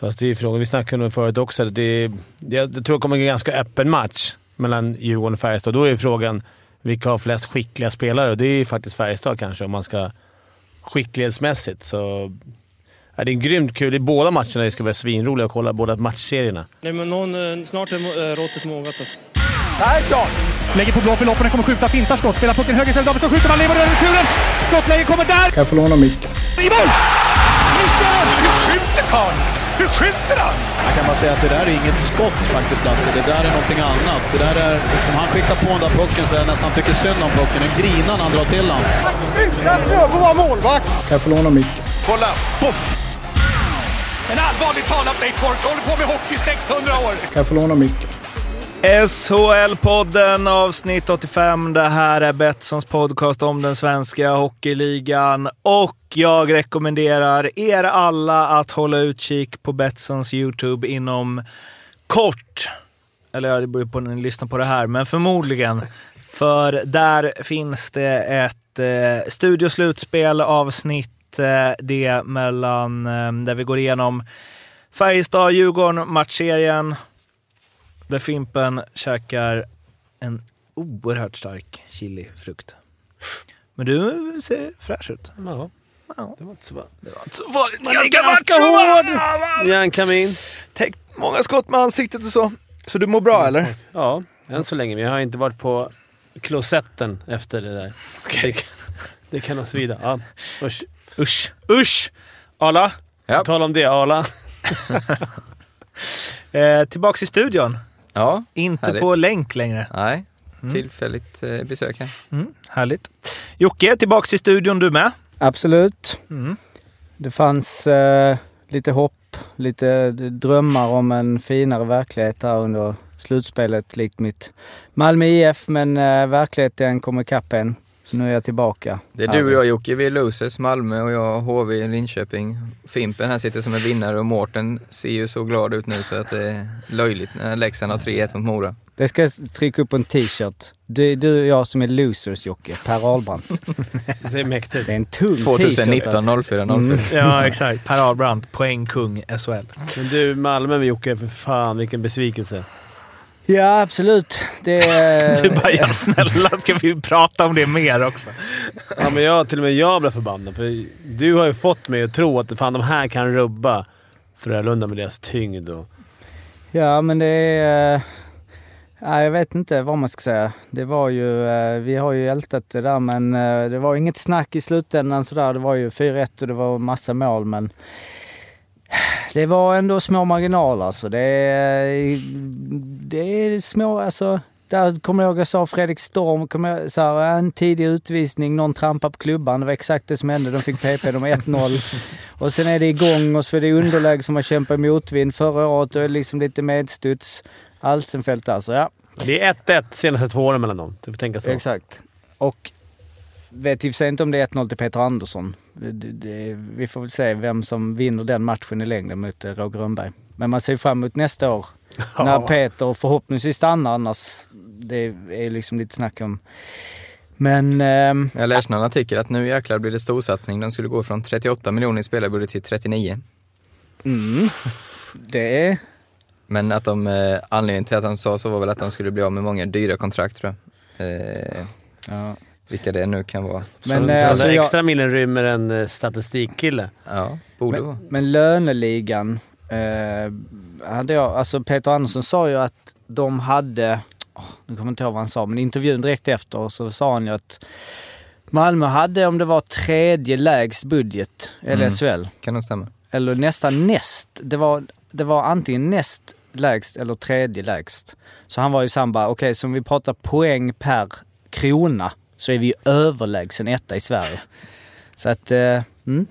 Fast det är frågan, vi snackade om det förut också, det, det, jag tror det kommer en ganska öppen match mellan Djurgården och Färjestad. Då är frågan vilka har flest skickliga spelare? Och det är faktiskt Färjestad kanske, om man ska skicklighetsmässigt. Så, ja, det är grymt kul. I båda matcherna det ska vara svinroliga att kolla, båda matchserierna. Nej, men någon, eh, snart är eh, råttet mogat alltså. Persson! Lägger på blå för loppen, kommer skjuta, fintar skott, spelar pucken höger istället, Davidsson skjuter, man lever över returen! Skottläge kommer där! Kan jag få låna micken? I mål! Missar! Hur skjuter karln? Hur skjuter han? Jag kan bara säga att det där är inget skott faktiskt, Lasse. Det där är någonting annat. Det där är liksom, han skickar på den där pucken så jag nästan tycker synd om pucken. En grinar när han drar till den. Utan Fröbo var målvakt! Kan jag få låna micken? Kolla! Poff! Men allvarligt talat Leif Boork, håller på med hockey i 600 år! Kan jag få låna micken? SHL-podden avsnitt 85. Det här är Betssons podcast om den svenska hockeyligan och jag rekommenderar er alla att hålla utkik på Betssons YouTube inom kort. Eller ja, det beror på när ni lyssnar på det här, men förmodligen. För där finns det ett eh, studioslutspel avsnitt, eh, det mellan, eh, där vi går igenom Färjestad, Djurgården, matchserien där Fimpen käkar en oerhört stark chilifrukt. Men du ser fräsch ut. Ja, Ja. det var inte så bra. Det var inte så farligt. Man är ganska hård! Järnkamin. Täckt många skott med ansiktet och så. Så du mår bra eller? Ja, än så länge. Men jag har inte varit på klosetten efter det där. Det, kan- det kan nog svida. Ja, usch. Usch. Usch! Arla, På tal om det, Arla. eh, tillbaks i studion. Ja, Inte Härligt. på länk längre. nej. Tillfälligt eh, besök här. Mm, härligt. Jocke, tillbaks i studion du med. Absolut. Mm. Det fanns eh, lite hopp, lite drömmar om en finare verklighet här under slutspelet likt mitt Malmö IF. Men eh, verkligheten kom ikapp en. Så nu är jag tillbaka. Det är du och jag Jocke, vi är losers, Malmö och jag HV Linköping. Fimpen här sitter som en vinnare och Mårten ser ju så glad ut nu så att det är löjligt när Leksand har 3-1 mot Mora. Det ska trycka upp en t-shirt. Du, du och jag som är losers Jocke. Per Ahlbrant. Det är mäktigt. Det är en tung t-shirt. 2019 alltså. 04 04. Mm. Ja, exakt. Per Ahlbrant, poängkung SHL. Men du, Malmö med Jocke, för fan vilken besvikelse. Ja, absolut. Det är... Du bara, ja snälla ska vi prata om det mer också? Ja, men jag, till och med jag blev förbannad. För du har ju fått mig att tro att fan, de här kan rubba Frölunda med deras tyngd. Och... Ja, men det är... Ja, jag vet inte vad man ska säga. Det var ju... eh, Vi har ju ältat det där, men eh, det var inget snack i slutändan sådär. Det var ju 4-1 och det var massa mål, men... Det var ändå små marginaler alltså. Det är, det är små, alltså... Där kommer jag ihåg jag sa Fredrik Storm, jag, så här, en tidig utvisning, någon trampar på klubban. Det var exakt det som hände. De fick PP, de var 1-0. Och sen är det igång och så är det underläge som man kämpar i motvind. Förra året och liksom lite medstuds. Alsenfelt alltså, ja. Det är 1-1 senaste två åren mellan dem. Du får tänka så. Exakt. Och vet i och inte om det är 1-0 till Peter Andersson. Det, det, vi får väl se vem som vinner den matchen i längden mot eh, Roger Rönnberg. Men man ser fram emot nästa år när Peter förhoppningsvis stannar annars. Det är liksom lite snack om... Men... ehm, Jag läste någon artikel att nu jäklar blir det storsatsning. De skulle gå från 38 miljoner i spelarbudget till 39. mm, det är... Men att de, eh, anledningen till att de sa så var väl att de skulle bli av med många dyra kontrakt tror jag. Eh, Ja. Vilka det nu kan vara. Men, så eh, den alltså, där jag- extra milen rymmer en eh, statistikkille. Ja, borde vara. Men, men löneligan eh, hade jag, alltså Peter Andersson sa ju att de hade, åh, nu kommer jag inte ihåg vad han sa, men i intervjun direkt efter så sa han ju att Malmö hade om det var tredje lägst budget, eller Mm. SHL, Kan nog stämma. eller nästan näst. Det var, det var antingen näst lägst eller tredje lägst. Så han var ju såhär bara, okej så om vi pratar poäng per krona så är vi ju överlägsen etta i Sverige. Så att, eh, mm.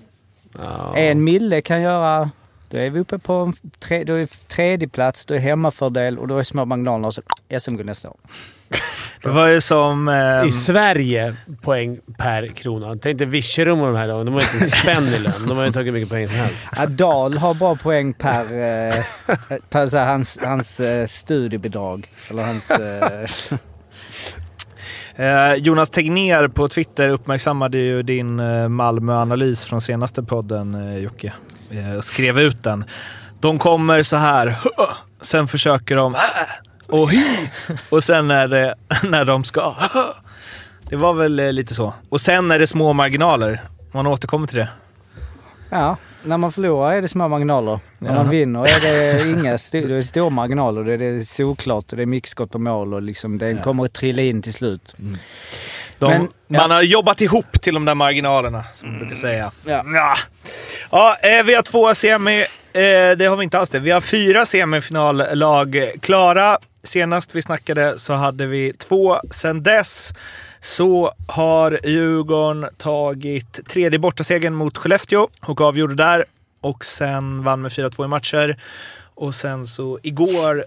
Ja. En mille kan göra... Då är vi uppe på en tre, då är tredje plats, då är hemmafördel och då är små marginaler och så SM-guld nästa år. Det var ju som... ehm, I Sverige poäng per krona. Tänk dig Virserum och de här då. De har inte en spänn i lön. De har ju tagit mycket poäng som helst. Ja, Dahl har bra poäng per, eh, per så här, hans, hans eh, studiebidrag. Eller hans... Eh, Eh, Jonas Tegnér på Twitter uppmärksammade ju din eh, Malmö-analys från senaste podden, eh, Jocke. Eh, skrev ut den. De kommer så här, sen försöker de och hi, och sen när, det, eh, när de ska Det var väl eh, lite så. Och sen är det små marginaler. Man återkommer till det. Ja, när man förlorar är det små marginaler. När man Ja. vinner är det inga st- det är stora marginaler. Det är, solklart och det är mycket skott på mål och liksom, den kommer att trilla in till slut. De, Men- man har jobbat ihop till de där marginalerna, som man brukar säga. Ja. Ja, ja eh, vi har två semi... Eh, det har vi inte alls det. Vi har fyra semifinallag klara. Senast vi snackade så hade vi två. Sen dess så har Djurgården tagit tredje bortasegern mot Skellefteå och avgjorde där. Och sen vann med 4-2 i matcher. Och sen så igår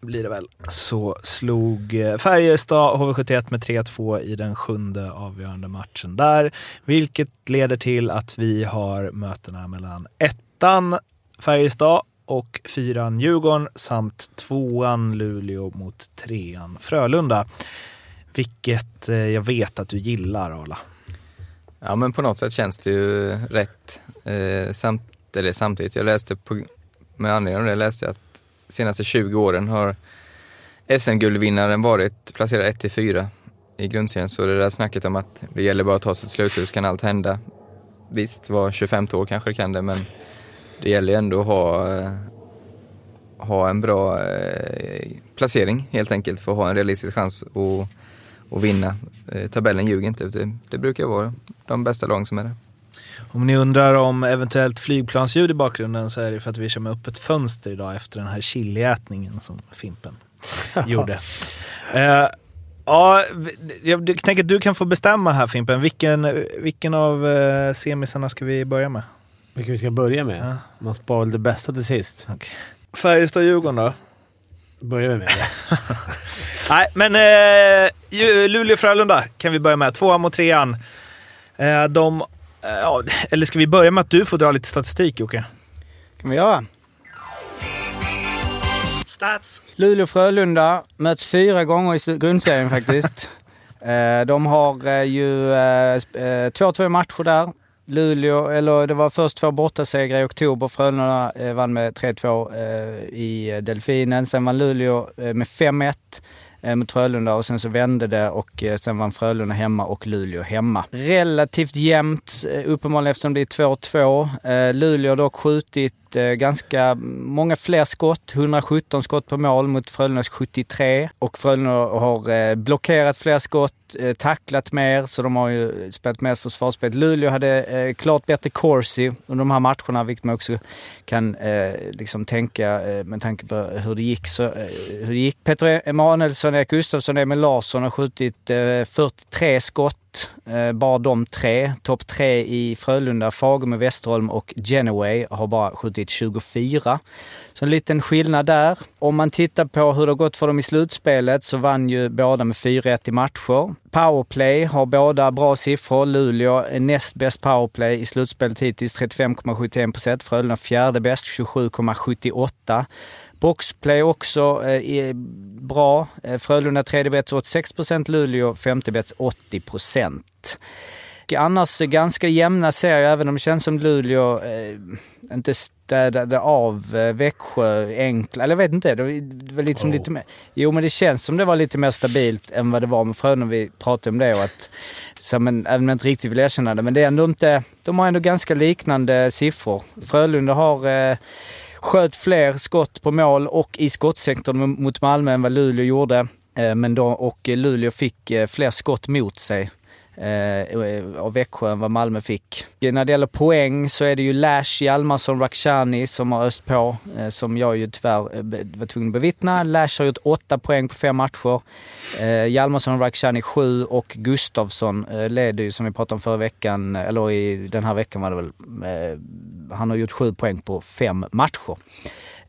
blir det väl, så slog eh, Färjestad HV71 med 3-2 i den sjunde avgörande matchen där. Vilket leder till att vi har mötena mellan ettan Färjestad och fyran Djurgården samt tvåan Luleå mot trean Frölunda. Vilket eh, jag vet att du gillar Arla. Ja, men på något sätt känns det ju rätt. Eh, samt, eller samtidigt, jag läste på, med anledning av det läste jag att de senaste 20 åren har SM-guldvinnaren varit placerad 1-4 i grundserien. Så det där snacket om att det gäller bara att ta sig till slutspel så kan allt hända. Visst, var 25 år kanske det kan det, men det gäller ju ändå att ha, eh, ha en bra eh, placering helt enkelt för att ha en realistisk chans att, att vinna. Eh, tabellen ljuger inte, det, det brukar vara de bästa lagen som är där. Om ni undrar om eventuellt flygplansljud i bakgrunden så är det för att vi kör med öppet fönster idag efter den här chiliätningen som Fimpen gjorde. Eh, ja, jag tänker att du kan få bestämma här Fimpen. Vilken, vilken av uh, semisarna ska vi börja med? Vilka vi ska börja med? Ja. Man sparar väl det bästa till sist. Färjestad-Djurgården då? Börjar vi med det. Nej, men eh, Luleå-Frölunda kan vi börja med. Tvåan mot trean. Eh, de, eh, eller ska vi börja med att du får dra lite statistik Jocke? kan vi göra. Stats. Luleå-Frölunda möts fyra gånger i grundserien faktiskt. Eh, De har eh, ju eh, eh, 2-2 matcher där. Luleå, eller det var först två bortasegrar i oktober. Frölunda eh, vann med 3-2 eh, i Delfinen. Sen vann Luleå eh, med 5-1 eh, Eh, mot Frölunda och sen så vände det och eh, sen vann Frölunda hemma och Luleå hemma. Relativt jämnt eh, uppenbarligen eftersom det är 2-2. Luleå har dock skjutit Eh, ganska många fler skott, 117 skott på mål mot Frölundas 73 och Frölunda har eh, blockerat fler skott, eh, tacklat mer så de har ju spelat mer försvarsspel. Luleå hade klart bättre corsi under de här matcherna vilket man också kan liksom tänka med tanke på hur det gick. Så, hur det gick. Peter Emanuelsson, Erik Gustafsson Emil Larsson har skjutit 43 skott Eh, bara de tre. Topp tre i Frölunda, Fagermo, Westerholm och Genoway har bara skjutit 24. Så en liten skillnad där. Om man tittar på hur det har gått för dem i slutspelet så vann ju båda med 4-1 i matcher. Powerplay har båda bra siffror. Luleå är näst bäst powerplay i slutspelet hittills, 35,71 procent. Frölunda fjärde bäst, 27,78. Boxplay också eh, är bra. Eh, Frölunda tredje bäst 86 procent, Luleå femte bäst 80 procent. Annars ganska jämna serier, även om det känns som Luleå eh, inte städade av eh, Växjö enkla, eller jag vet inte. Det var, liksom Oh. lite mer, jo men det känns som det var lite mer stabilt än vad det var med Frölunda. Vi pratade om det och att, så, men, även om jag inte riktigt vill erkänna det, men det är ändå inte, de har ändå ganska liknande siffror. Frölunda har eh, sköt fler skott på mål och i skottsektorn mot Malmö än vad Luleå gjorde. Eh, Men då, och Luleå fick eh, fler skott mot sig eh, av eh, Växjö än vad Malmö fick. När det gäller poäng så är det ju Lash, Hjalmarsson, Rakhshani som har öst på, eh, som jag ju tyvärr eh, var tvungen att bevittna. Lash har gjort åtta poäng på fem matcher. Eh, Hjalmarsson och Rakhshani sju och Gustavsson eh, leder ju som vi pratade om förra veckan, eh, eller i den här veckan var det väl, eh, han har gjort sju poäng på fem matcher.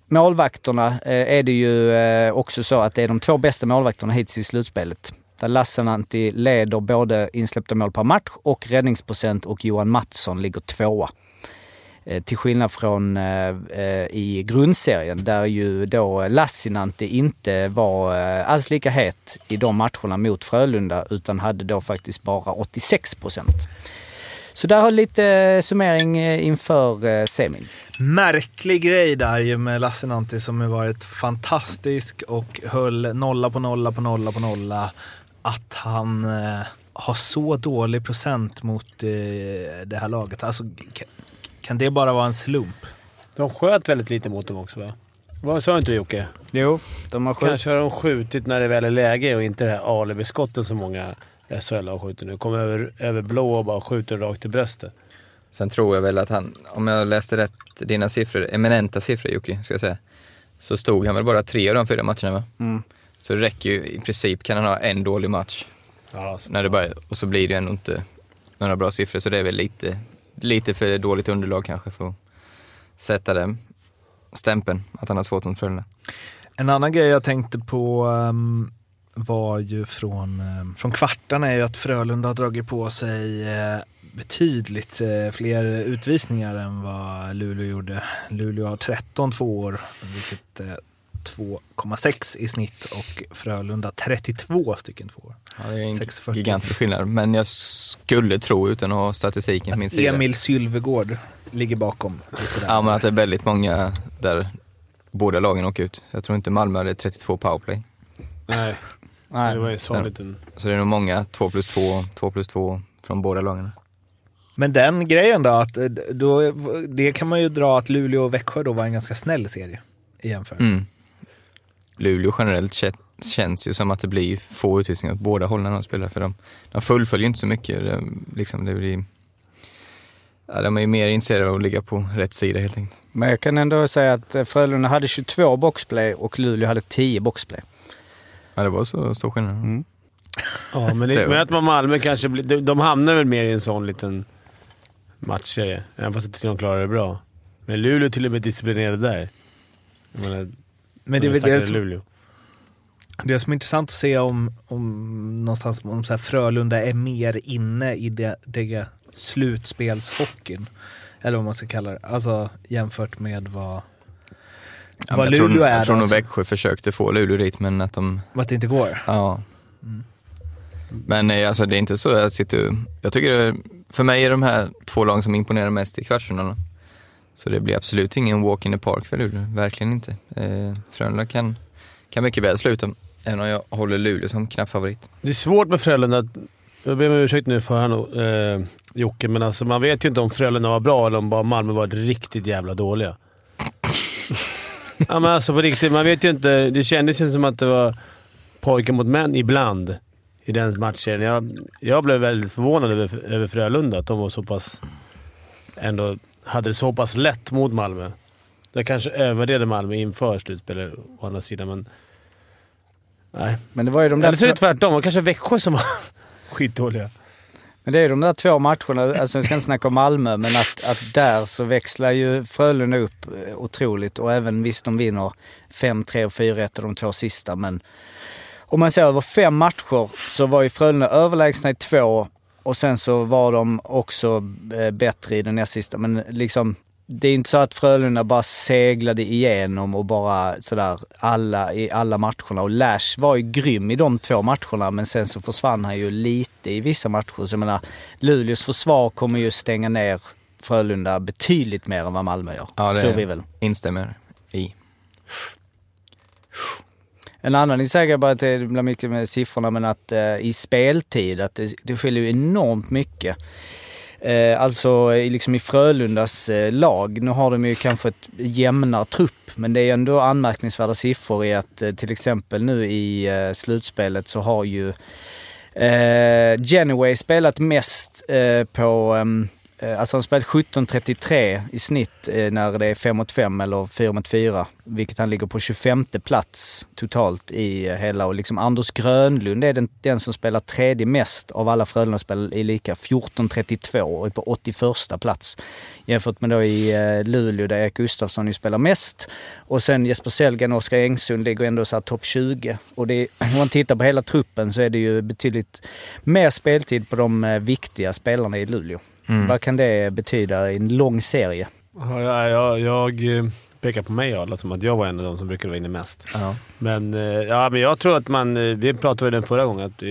Målvakterna eh, är det ju också så att det är de två bästa målvakterna hittills i slutspelet. Där Lassinantti leder både insläppta mål per match och räddningsprocent och Johan Mattsson ligger tvåa. Eh, till skillnad från eh, eh, i grundserien där ju då Lassinantti inte var alls lika het i de matcherna mot Frölunda utan hade då faktiskt bara 86 procent. Så där har lite summering inför semin. Märklig grej där ju med Lassinantti som har varit fantastisk och höll nolla på nolla på nolla på nolla. Att han eh, har så dålig procent mot eh, det här laget. Alltså, kan, kan det bara vara en slump? De sköt väldigt lite mot dem också va? Vad sa inte du Jocke? Jo, de har skjutit. Kanske har de skjutit när det väl är läge och inte det här alibi-skottet som många SHL har skjutit nu. Kommer över, över blå och bara skjuter rakt i bröstet. Sen tror jag väl att han, om jag läste rätt dina siffror, eminenta siffror Jocke, ska jag säga, så stod han väl bara tre av de fyra matcherna va? Mm. Så det räcker ju, i princip kan han ha en dålig match. Ja. När det bara, och så blir det ändå inte några bra siffror, så det är väl lite, lite för dåligt underlag kanske för att sätta den stämpeln, att han har svårt mot Frölunda. En annan grej jag tänkte på ehm, var ju från, ehm, från kvartarna är ju att Frölunda har dragit på sig eh, betydligt eh, fler utvisningar än vad Luleå gjorde. Luleå har 13 tvåor, vilket är 2,6 i snitt och Frölunda 32 stycken tvåor. Ja, det är en 6,40. gigantisk skillnad, men jag skulle tro, utan att ha statistiken på min sida, Emil Sylvegård ligger bakom. Lite där. ja, men att det är väldigt många där båda lagen åker ut. Jag tror inte Malmö hade 32 powerplay. Nej, Nej. det var ju så liten... Så det är nog många 2 plus 2, 2 plus 2 från båda lagen. Men den grejen då, att eh, då, det kan man ju dra att Luleå och Växjö då var en ganska snäll serie i jämförelse. Mm. Luleå generellt kä- känns ju som att det blir få utvisningar åt båda hållen när de spelar, för de, de fullföljer inte så mycket. Det, liksom, det blir, ja, de är ju mer intresserade av att ligga på rätt sida helt enkelt. Men jag kan ändå säga att eh, Frölunda hade 22 boxplay och Luleå hade 10 boxplay. Ja, det var så stor skillnad. Mm. Ja, men Det det, var- möter man Malmö kanske blir... De, de hamnar väl mer i en sån liten matchserie, även fast jag tycker de klarar det bra. Men Luleå är till och med disciplinerade där. Jag menar, Men det är väl det som, Luleå. det som är intressant att se om, om någonstans om så här Frölunda är mer inne i det, det slutspelshockeyn. Eller vad man ska kalla det. Alltså jämfört med vad, Ja, vad Luleå tror, är. Jag tror nog så- Växjö försökte få Luleå dit, men att de, Vad det inte går. ja. Mm. Men alltså det är inte så att jag sitter Jag tycker det, för mig är de här två lagen som imponerar mest i kvartsfinalen. Så det blir absolut ingen walk in the park för Luleå, verkligen inte. Eh, Frölunda kan, kan mycket väl sluta, även om jag håller Luleå som knapp favorit. Det är svårt med Frölunda. Jag ber om ursäkt nu för han, eh, Jocke, men alltså man vet ju inte om Frölunda var bra eller om bara Malmö var riktigt jävla dåliga. ja, men alltså på riktigt, man vet ju inte. Det kändes ju som att det var pojkar mot män ibland i den matchen. Jag, jag blev väldigt förvånad över, över Frölunda, att de var så pass... Ändå hade det så pass lätt mot Malmö. Jag kanske överdrev Malmö inför slutspelet å andra sidan, men... Nej. Men det var ju de där Eller så är det tvärtom. Det var kanske Växjö som var skitdåliga. Men det är de där två matcherna, alltså jag ska inte snacka om Malmö, men att, att där så växlar ju Frölunda upp eh, otroligt och även visst de vinner 5-3 och 4-1 av de två sista, men om man ser över fem matcher så var ju Frölunda överlägsna i två och sen så var de också eh, bättre i den näst sista. Men liksom, det är inte så att Frölunda bara seglade igenom och bara sådär alla i alla matcherna. Och Lash var ju grym i de två matcherna men sen så försvann han ju lite i vissa matcher. Så jag menar, Luleås försvar kommer ju stänga ner Frölunda betydligt mer än vad Malmö gör. Ja, det tror vi väl. instämmer i. En annan säger bara att det blir mycket med siffrorna, men att eh, i speltid, att det, det skiljer ju enormt mycket. Eh, alltså i- liksom i Frölundas eh, lag, nu har de ju kanske ett jämnare trupp, men det är ändå anmärkningsvärda siffror i att eh, till exempel nu i eh, slutspelet så har ju eh, Genoway spelat mest eh, på Eh, Eh, alltså han spelat 17.33 i snitt eh, när det är 5 mot 5 eller 4 mot 4. Vilket han ligger på 25 plats totalt i eh, hela. Och liksom Anders Grönlund är den, den som spelar tredje mest av alla Frölunda-spelare i lika. 14.32 och är på 81 plats. Jämfört med då i Luleå där Erik Gustafsson ju spelar mest. Och sen Jesper Sellgren och Oskar Engsund ligger ändå så här topp 20. Och det om man tittar på hela truppen så är det ju betydligt mer speltid på de viktiga spelarna i Luleå. Mm. Vad kan det betyda i en lång serie? Ja, jag, jag, jag eh, pekar på mig alla som att jag var en av de som brukade vara inne mest. Ja. Men, eh, ja, men jag tror att man... eh, Vi pratade om det förra gången, att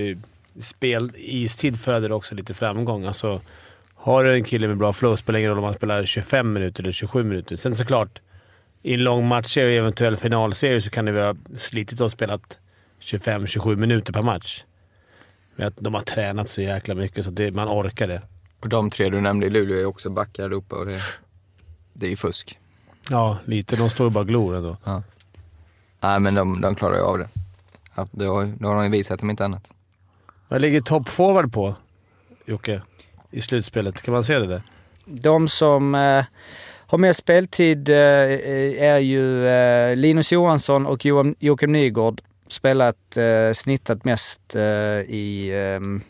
spel, istid föder också lite framgång. Alltså, har du en kille med bra flow spelar ingen roll om han spelar 25 minuter eller 27 minuter. Sen såklart, i en lång matchserie och eventuell finalserie så kan det ha slitit och spelat 25-27 minuter per match. Men att de har tränat så jäkla mycket så det, man orkar det. Och de tre du nämnde i Luleå är också backar allihopa och det, det är ju fusk. Ja, lite. De står ju bara och glor ändå. Ja. Nej, men de, de klarar ju av det. Ja, det har, det har de ju visat om inte annat. Vad ligger toppforward på, Jocke? I slutspelet? Kan man se det där? De som eh, har mest speltid eh, är ju eh, Linus Johansson och Joakim Nygård. Spelat, eh, snittat mest eh, i eh,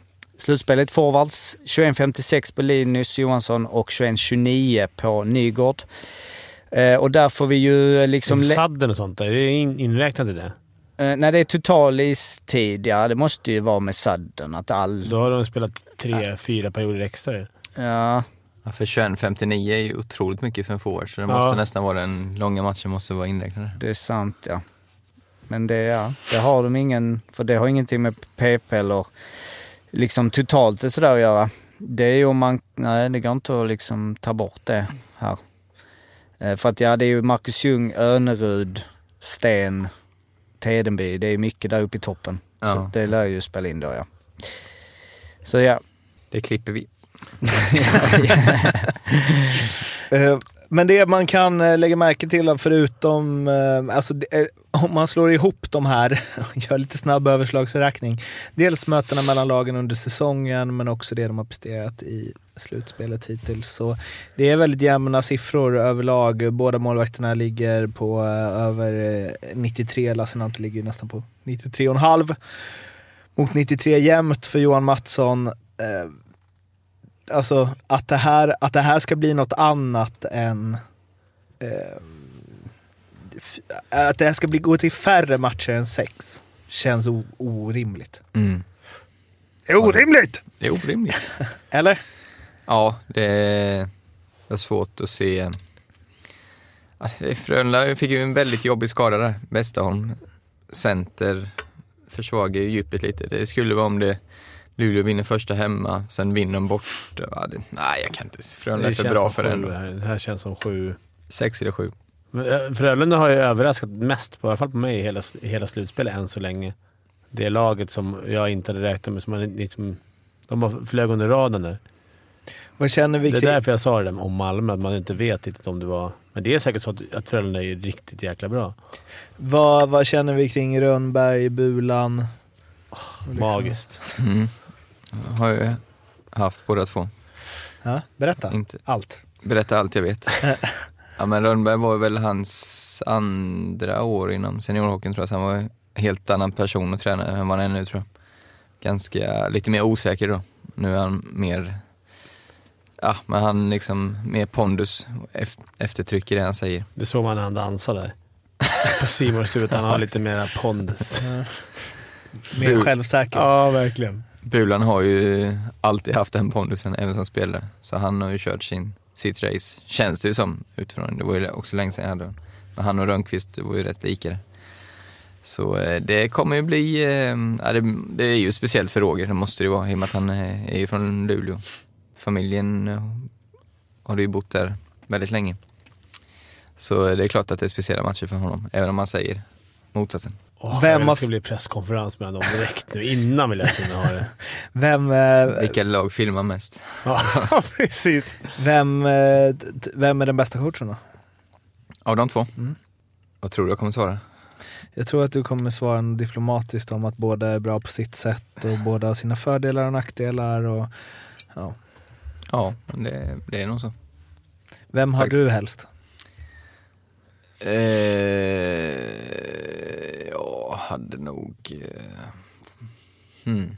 slutspelet. Forwards 21.56 på Linus Johansson och 21.29 på Nygård. Eh, och där får vi ju liksom... Sadden och sånt, är det in, inräknat i det? Eh, när det är total istid, ja det måste ju vara med sadden. Att all... Då har de spelat tre, fyra perioder extra. Ja. Ja, för 21.59 är ju otroligt mycket för en forward, så det måste Ja. nästan vara den långa matchen måste vara inräknad. Det är sant ja. Men det, ja, det har de ingen, för det har ingenting med PP eller liksom totalt det sådär att göra. Det är ju om man, nej det går inte att liksom ta bort det här. Eh, För att ja, det är ju Marcus Ljung, Önerud, Sten, Tedenby. Det är mycket där uppe i toppen. Så Ja. det lär ju spela in då ja. Så ja. Det klipper vi. Eh, Men det man kan eh, lägga märke till förutom, alltså är- om man slår ihop de här gör lite snabb överslagsräkning. Dels mötena mellan lagen under säsongen men också det de har presterat i slutspelet hittills. Så det är väldigt jämna siffror överlag. Båda målvakterna ligger på eh, över eh, 93, Lassinantti ligger nästan på 93,5 mot 93 jämnt för Johan Mattsson. Eh, alltså att det, här, att det här ska bli något annat än eh, att det här ska bli, gå till färre matcher än sex känns orimligt. Mm. Det är orimligt! Det är orimligt. Eller? Ja, det är svårt att se. Är Frölunda fick ju en väldigt jobbig skada där, Westerholm. Center försvagar ju djupet lite. Det skulle vara om det Luleå vinner första hemma, sen vinner de bort. Nej, jag kan inte. Frölunda är för bra för det ändå. Det här känns som sju. Sex eller sju. Eh, Frölunda har ju överraskat mest, på, i alla fall på mig, i hela, hela slutspelet än så länge. Det laget som jag inte hade räknat med. Som man, liksom, de bara flög under radarn där. Vad känner vi Det är därför jag sa det där om Malmö, att man inte vet riktigt om det var... Men det är säkert så att, att Frölunda är riktigt jäkla bra. Vad, vad känner vi kring Rönnberg, Bulan? Liksom- Magiskt. Mm. Har ju haft båda två. Ja, berätta. Inte. Allt. Berätta allt jag vet. ja, men Rönnberg var väl hans andra år inom seniorhockeyn tror jag, så han var en helt annan person och tränare än vad han är nu tror jag. Ganska, lite mer osäker då. Nu är han mer, ja men han liksom mer pondus, ef- eftertryck i det han säger. Det såg man när han dansade där. På Simon slutet. Han har lite mera pondus. Mer självsäker. Ja, verkligen. Bulan har ju alltid haft den pondusen även som spelare. Så han har ju kört sin, sitt race, känns det ju som utifrån. Det var ju också länge sedan jag hade honom. Men han och Rönnqvist var ju rätt lika. Så eh, det kommer ju bli, eh, ja, det, det är ju speciellt för Roger, det måste det ju vara i och med att han är, är ju från Luleå. Familjen eh, har ju bott där väldigt länge. Så eh, det är klart att det är speciella matcher för honom, även om man säger motsatsen. Oh, Vem det ska bli presskonferens mellan dem direkt nu. Innan vill jag kunna ha det. Vem, eh, Vilka lag filmar mest? Ja, precis. vem, eh, t- vem är den bästa coachen då? Av de två? Mm. Vad tror du jag kommer svara? Jag tror att du kommer svara diplomatiskt om att båda är bra på sitt sätt och båda har sina fördelar och nackdelar. Och, ja. Ja, men det, det är nog så. Vem har Faktiskt. du helst? Eh, hade nog... Eh, hmm.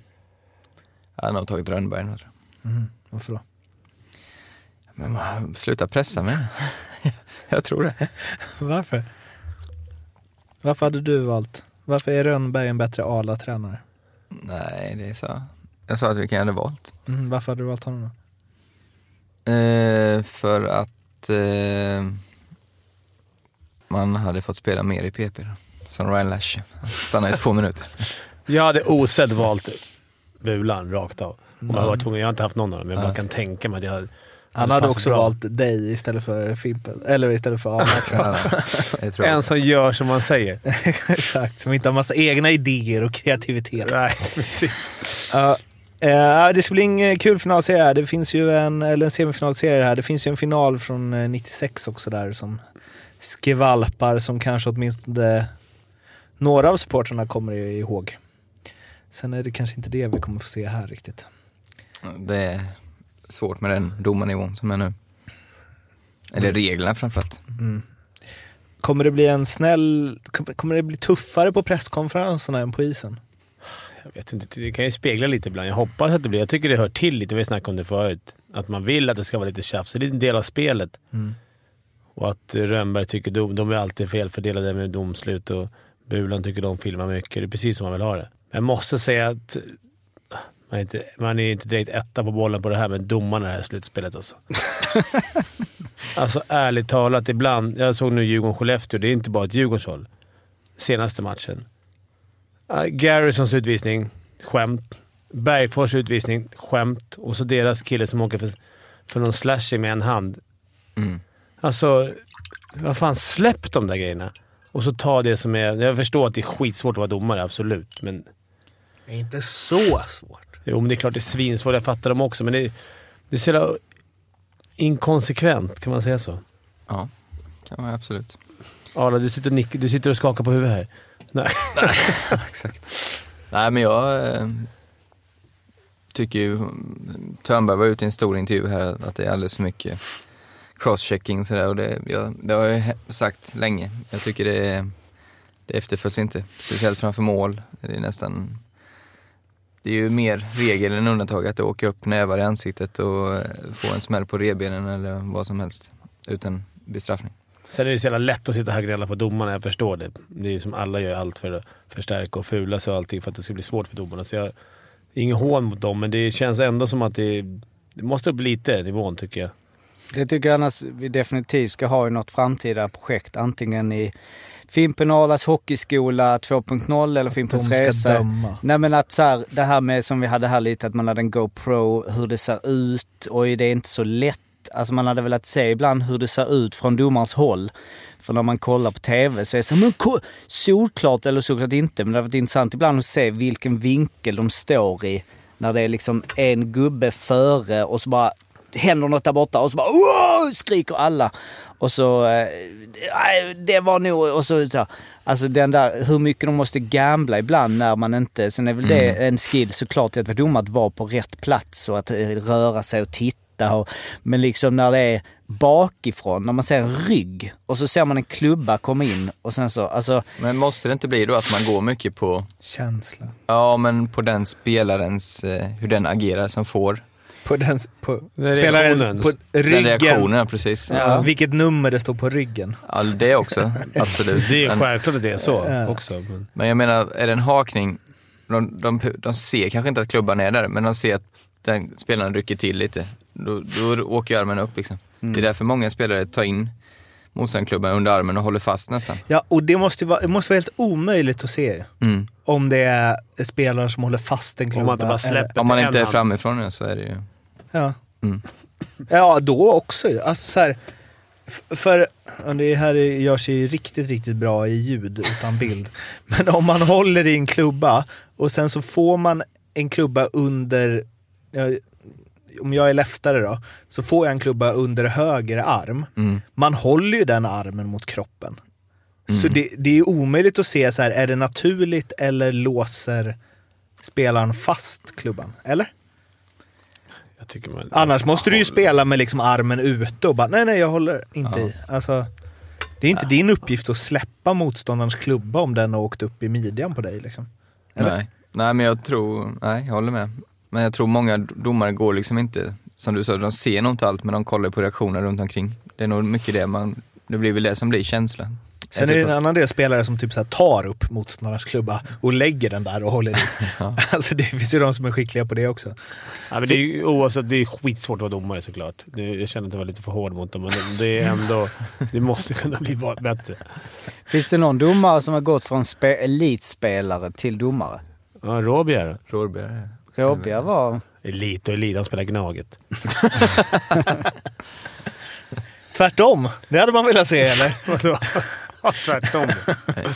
Jag hade nog tagit Rönnberg. Mm. Varför då? Men man, sluta pressa mig. jag tror det. Varför? Varför hade du valt? Varför är Rönnberg en bättre ALA-tränare? Nej, det är så. Jag sa att vilken jag hade valt. Mm, varför hade du valt honom då? Eh, för att eh, man hade fått spela mer i PP. Då. Som Ryan Lash. Han stannade i två minuter. Jag hade osedd valt Bulan rakt av. Om jag var tvungen. Jag har inte haft någon av dem, men jag bara kan tänka mig att jag Han hade också bra. valt dig istället för Fimpen. Eller istället för Arne. En som gör som man säger. Exakt, som inte har massa egna idéer och kreativitet. Nej, precis. Ja, eh, det ska bli en kul finalserie här. Det finns ju en, eller en semifinalserie här. Det finns ju en final från eh, 96 också där som skvalpar som kanske åtminstone några av supportrarna kommer ihåg. Sen är det kanske inte det vi kommer få se här riktigt. Det är svårt med den domarnivån som är nu. Eller reglerna framförallt. Mm. Kommer det bli en snäll... kom- Kommer det bli tuffare på presskonferenserna än på isen? Jag vet inte, det kan ju spegla lite ibland. Jag hoppas att det blir. Jag tycker det hör till lite. Vi har snackat om det förut. Att man vill att det ska vara lite tjafs. Det är en del av spelet. Mm. Och att Rönnberg tycker dom, de är alltid felfördelade med domslut och Bulan tycker de filmar mycket. Det är precis som man vill ha det. Jag måste säga att man är inte, man är inte direkt etta på bollen på det här med domarna i det här slutspelet alltså. alltså ärligt talat, ibland. Jag såg nu Djurgården-Skellefteå. Det är inte bara ett Djurgårdshåll. Senaste matchen. Garrisons utvisning, skämt. Bergfors utvisning, skämt. Och så deras kille som åker för, för någon slashing med en hand. Mm. Alltså, vad fan, släpp de där grejerna. Och så ta det som är... Jag förstår att det är skitsvårt att vara domare, absolut. Men Det är inte så svårt. jo, men det är klart det är svinsvårt. Jag fattar dem också, men det, det är så jävla inkonsekvent, kan man säga så? Ja, kan man absolut. Arla, du sitter och, nick, du sitter och skakar på huvudet här. Nej. Exakt. Nej, men jag eh, tycker ju, Törnberg var ute i en stor intervju här, att det är alldeles för mycket crosschecking och sådär. Och det, jag, det har jag sagt länge. Jag tycker det, är- det efterföljs inte. Speciellt framför mål. Det är nästan, det är ju mer regel än undantag att det åker upp nävar i ansiktet och eh, få en smäll på revbenen eller vad som helst utan bestraffning. Sen är det så jävla lätt att sitta här och gnälla på domarna, jag förstår det. Det är som alla gör allt för att förstärka och fula sig och allting för att det ska bli svårt för domarna. Så jag, ingen hån mot dem, men det känns ändå som att det, det måste upp lite, nivån tycker jag. Det tycker jag annars vi definitivt ska ha i något framtida projekt. Antingen i Fimpen Arlas hockeyskola 2.0 eller Fimpens De ska resa. döma. Nej men att så här, det här med som vi hade här lite, att man hade en GoPro, hur det ser ut och det är inte så lätt. Alltså man hade velat se ibland hur det ser ut från domarens håll. För när man kollar på TV så är det så men solklart eller såklart inte, men det har varit intressant ibland att se vilken vinkel de står i. När det är liksom en gubbe före och så bara händer något där borta och så bara wow! skriker alla. Och så, eh, det var nog, och så, så Alltså den där, hur mycket de måste gambla ibland när man inte, sen är väl det en skill såklart att vara domare att vara på rätt plats och att eh, röra sig och titta. Och, men liksom när det är bakifrån, när man ser en rygg och så ser man en klubba komma in och sen så, alltså Men måste det inte bli då att man går mycket på, Känsla. ja men på den spelarens, eh, hur den agerar som får På den... På, Den spelarens- på den ryggen. reaktionen, precis. Ja. Ja. Vilket nummer det står på ryggen. det också, absolut. Det är självklart att det är så Ja. också. Men, men jag menar, är det en hakning, de, de, de ser kanske inte att klubban är där, men de ser att den spelaren rycker till lite. Då, då åker ju armen upp liksom. Det är därför många spelare tar in motståndarklubban under armen och håller fast nästan. Ja, och det måste, vara, det måste vara helt omöjligt att se Mm. om det är spelare som håller fast en klubba. om man inte bara eller- släpper Om man inte är framifrån nu så är det ju... Ja. Mm. ja, då också. Alltså så här, för det här är- görs ju riktigt, riktigt bra i ljud utan bild. Men om man håller i en klubba och sen så får man en klubba under, om jag är leftare då, så får jag en klubba under höger arm. Mm. Man håller ju den armen mot kroppen. Så Mm. det, det är omöjligt att se så här, är det naturligt eller låser spelaren fast klubban? Eller? Man, Annars måste du ju spela med liksom armen ute och bara nej, nej, jag håller inte Ja. i. Alltså, det är inte din uppgift att släppa motståndarens klubba om den har åkt upp i midjan på dig. Liksom. Eller? Nej. nej, men jag tror, nej jag håller med. Men jag tror många domare går liksom inte, som du sa, de ser nog inte allt men de kollar på reaktioner runt omkring. Det är nog mycket det man, det blir väl det som blir känslan. Sen är det en annan del spelare som typ så här tar upp motståndarens klubba och lägger den där och håller i. Ja. Alltså det finns ju de som är skickliga på det också. Ja, men det är ju oavsett, det är skitsvårt att vara domare såklart. Det, jag känner att jag var lite för hård mot dem, men det är ändå... Det måste kunna bli bättre. finns det någon domare som har gått från spe, elitspelare till domare? Ja, Robier. Rårberg. Råbjer var... Elit och elit, han spelar Gnaget. Tvärtom. Det hade man velat se, eller? Tvärtom.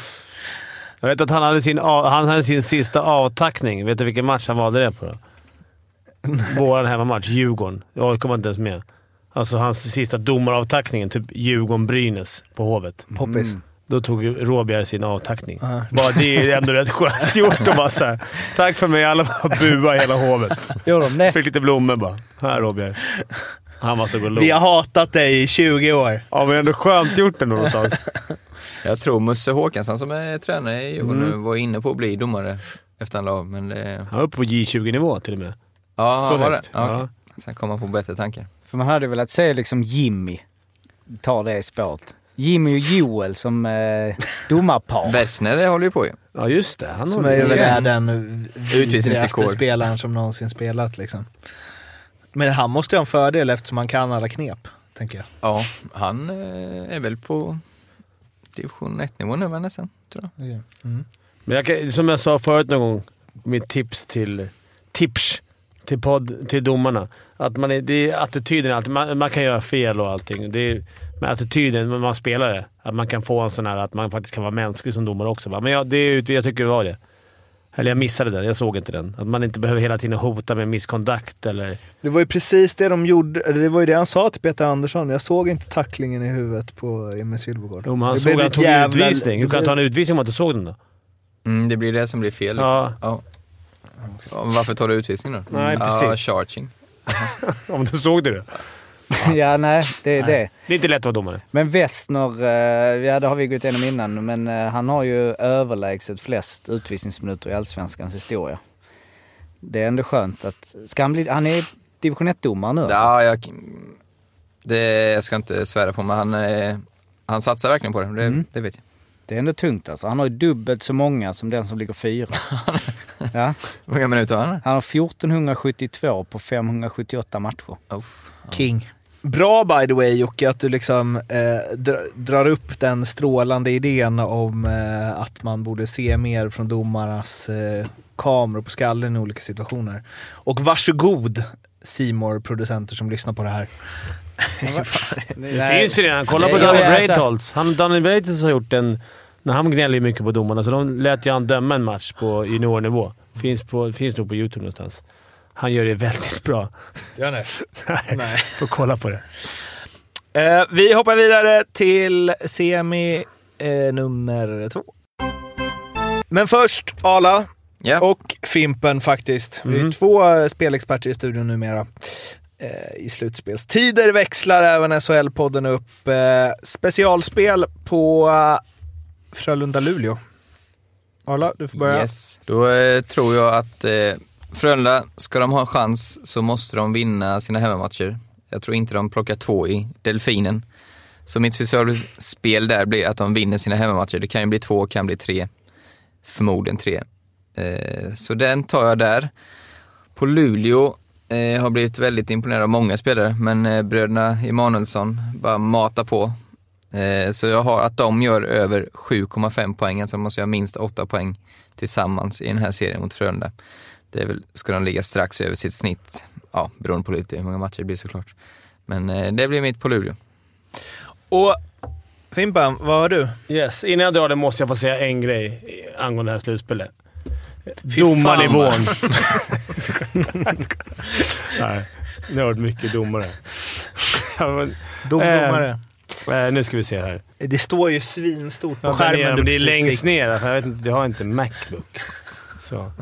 Jag vet att han hade sin, han hade sin sista avtackning. Vet du vilken match han valde det på? Då? Våran hemmamatch, Djurgården. AIK var inte ens med. Alltså hans sista domaravtackningen, typ Djurgården-Brynäs på Hovet. Poppis. Då tog Råbjer sin avtackning. Bara det är ändå rätt skönt gjort att bara så här, Tack för mig. Alla bara buade hela Hovet. Fick lite blommor bara. Här Råbjer. Han måste gå log. Vi har hatat dig i 20 år. Ja, men ändå skönt gjort ändå någonstans. Jag tror Musse Håkansson som är tränare i Mm. nu var inne på att bli domare efter han la av, men det... Han var uppe på J20-nivå till och med. Ja, Så var det? Ja, okej. Ja. Sen kom han på bättre tankar. För man hade velat se liksom Jimmy ta det spåret. Jimmy och Joel som eh, domarpar. Wessner det håller ju på ju. Ja, just det. Han Som är väl den vidrigaste Utvisningsrekord. spelaren som någonsin spelat liksom. Men han måste ju ha en fördel eftersom han kan alla knep, tänker jag. Ja, han eh, är väl på division 1-nivå nu nästan, tror jag. Mm. Men jag kan, som jag sa förut någon gång, mitt tips till tips till, podd, till domarna. Att man är, det är attityden. Alltid. Man, man kan göra fel och allting. Det är, men attityden när man spelar det. Att man kan få en sån här att man faktiskt kan vara mänsklig som domare också. Va? Men jag, det är, ut- jag tycker det var det. Eller jag missade den. Jag såg inte den. Att man inte behöver hela tiden hota med misconduct eller... Det var ju precis det de gjorde, eller det var ju det han sa till Peter Andersson. Jag såg inte tacklingen i huvudet på Emil Sylvegård. Jo, men han Det såg att han tog jävla- utvisning. Hur kan han ta en utvisning om man inte såg den då? Mm, det blir det som blir fel. Liksom. Ja. Ja. Varför tar du utvisning då? Nej, Ja, precis. charging. Om du såg det då. Ja, nej, det är det. Det är inte lätt att vara domare. Men Westner, eh, ja det har vi gått igenom innan, men eh, han har ju överlägset flest utvisningsminuter i Allsvenskans historia. Det är ändå skönt att... Ska han bli... Han är division 1-domare nu alltså? Ja, jag, det, jag ska inte svära på men han, eh, han satsar verkligen på det. Det, Mm. det vet jag. Det är ändå tungt alltså. Han har ju dubbelt så många som den som ligger fyra. ja. Hur många minuter har han? Han har 1472 på 578 matcher. Uff. King. Bra by the way Jocke att du liksom eh, dra, drar upp den strålande idén om eh, att man borde se mer från domarnas eh, kameror på skallen i olika situationer. Och varsågod simor producenter som lyssnar på det här. Det finns ju redan. Kolla på Daniel ja, alltså- Breitholtz. Han, Daniel Breitholtz har gjort en... När han gnäller ju mycket på domarna, så de lät ju han döma en match på juniornivå. Finns, på, finns nog på YouTube någonstans. Han gör det väldigt bra. Gör ni? Nej. Får kolla på det. Eh, vi hoppar vidare till semi eh, nummer två. Men först Ala Ja. och Fimpen faktiskt. Vi är Mm. två spelexperter i studion numera. Eh, I slutspelstider växlar även SHL-podden upp eh, specialspel på eh, Frölunda-Luleå. Arla, du får börja. Yes. Då eh, tror jag att eh, Frölunda, ska de ha en chans så måste de vinna sina hemmamatcher. Jag tror inte de plockar två i Delfinen. Så mitt specialspel där blir att de vinner sina hemmamatcher. Det kan ju bli två, kan bli tre. Förmodligen tre. Eh, så den tar jag där. På Luleå eh, har blivit väldigt imponerad av många spelare, men eh, bröderna Emanuelsson bara matar på. Eh, så jag har att de gör över 7,5 poäng, alltså måste jag ha minst 8 poäng tillsammans i den här serien mot Frölunda. Det är väl, ska de ligga strax över sitt snitt, ja, beroende på lite hur många matcher det blir såklart. Men eh, det blir mitt på Luleå. Och Fimpen, vad har du? Yes. Innan jag drar det måste jag få säga en grej angående det här slutspelet. Fy Domarnivån. Nej, det har varit mycket domare. Ja, men, Domdomare. eh, nu ska vi se här. det står ju svinstort på Ja, skärmen. men det är längst ner. Alltså, jag, vet inte, jag har inte Macbook. Så.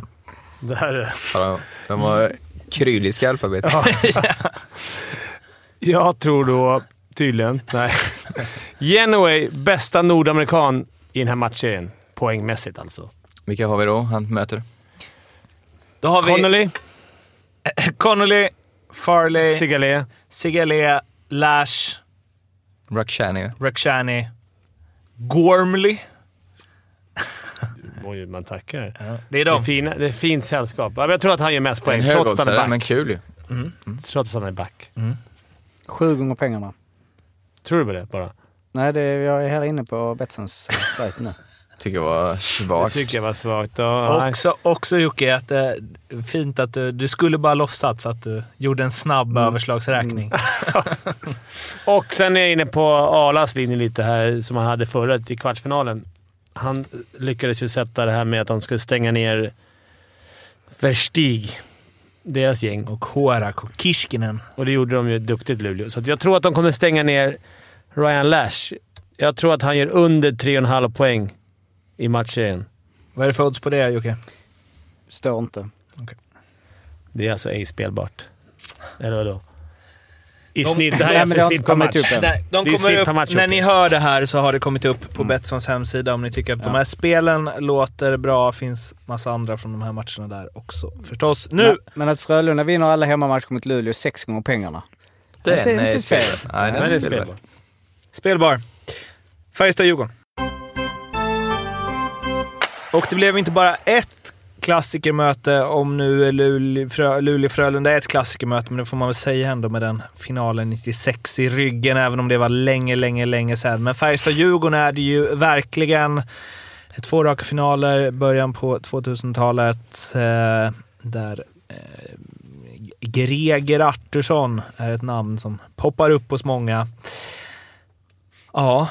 Där är det. Ja, de, har kyrilliska alfabet. Jag tror då tydligen... Nej. Genoway, bästa nordamerikan i den här matchserien. Poängmässigt alltså. Vilka har vi då han möter? Då har vi Connolly, Connolly, Farley, Sigalé. Sigalé, Lash, Rakhshani. Rakhshani, Gormley. Oj, man tackar. Det är Det är, de. fina, det är fint sällskap. Ja, Jag tror att han gör mest En poäng, trots att han är back. men kul ju. Trots att han är back. Sju gånger pengarna. Tror du på det bara? Nej, det är, jag är här inne på Betssons sajt nu. Tycker jag var Det svagt. tycker jag var svagt. Ja, nej. Också, också Jocke, att, eh, fint att du, du skulle bara låtsats att du gjorde en snabb Mm. överslagsräkning. Och sen är jag inne på Arlas linje lite här, som han hade förra i kvartsfinalen. Han lyckades ju sätta det här med att de skulle stänga ner Verstig, deras gäng. Och Korak och Kiskinen. Och det gjorde de ju duktigt Luleå. Så att jag tror att de kommer stänga ner Ryan Lash. Jag tror att han gör under 3,5 poäng i matchserien. Vad är det för odds på det Jocke? Står inte. Det är alltså ej spelbart. Eller vadå? I De- snitt. Det här är alltså snitt per match. Nej, de kommer upp, match när upp. ni hör det här så har det kommit upp på Betssons hemsida om ni tycker att de här spelen låter bra. finns massa andra från de här matcherna där också förstås. Nu! Men, men att Frölunda vinner alla hemmamatcher mot Luleå sex gånger pengarna. Den Det är inte spelbar. Nej, den är spelbar. Spelbar. Färjestad-Djurgården. Och det blev inte bara ett klassikermöte, om nu Luleå-Frölunda är ett klassikermöte, men det får man väl säga ändå med den finalen 96 i ryggen, även om det var länge, länge, länge sedan. Men Färjestad-Djurgården är det ju verkligen två raka finaler, början på 2000-talet, eh, där eh, Greger Artursson är ett namn som poppar upp hos många. Ja,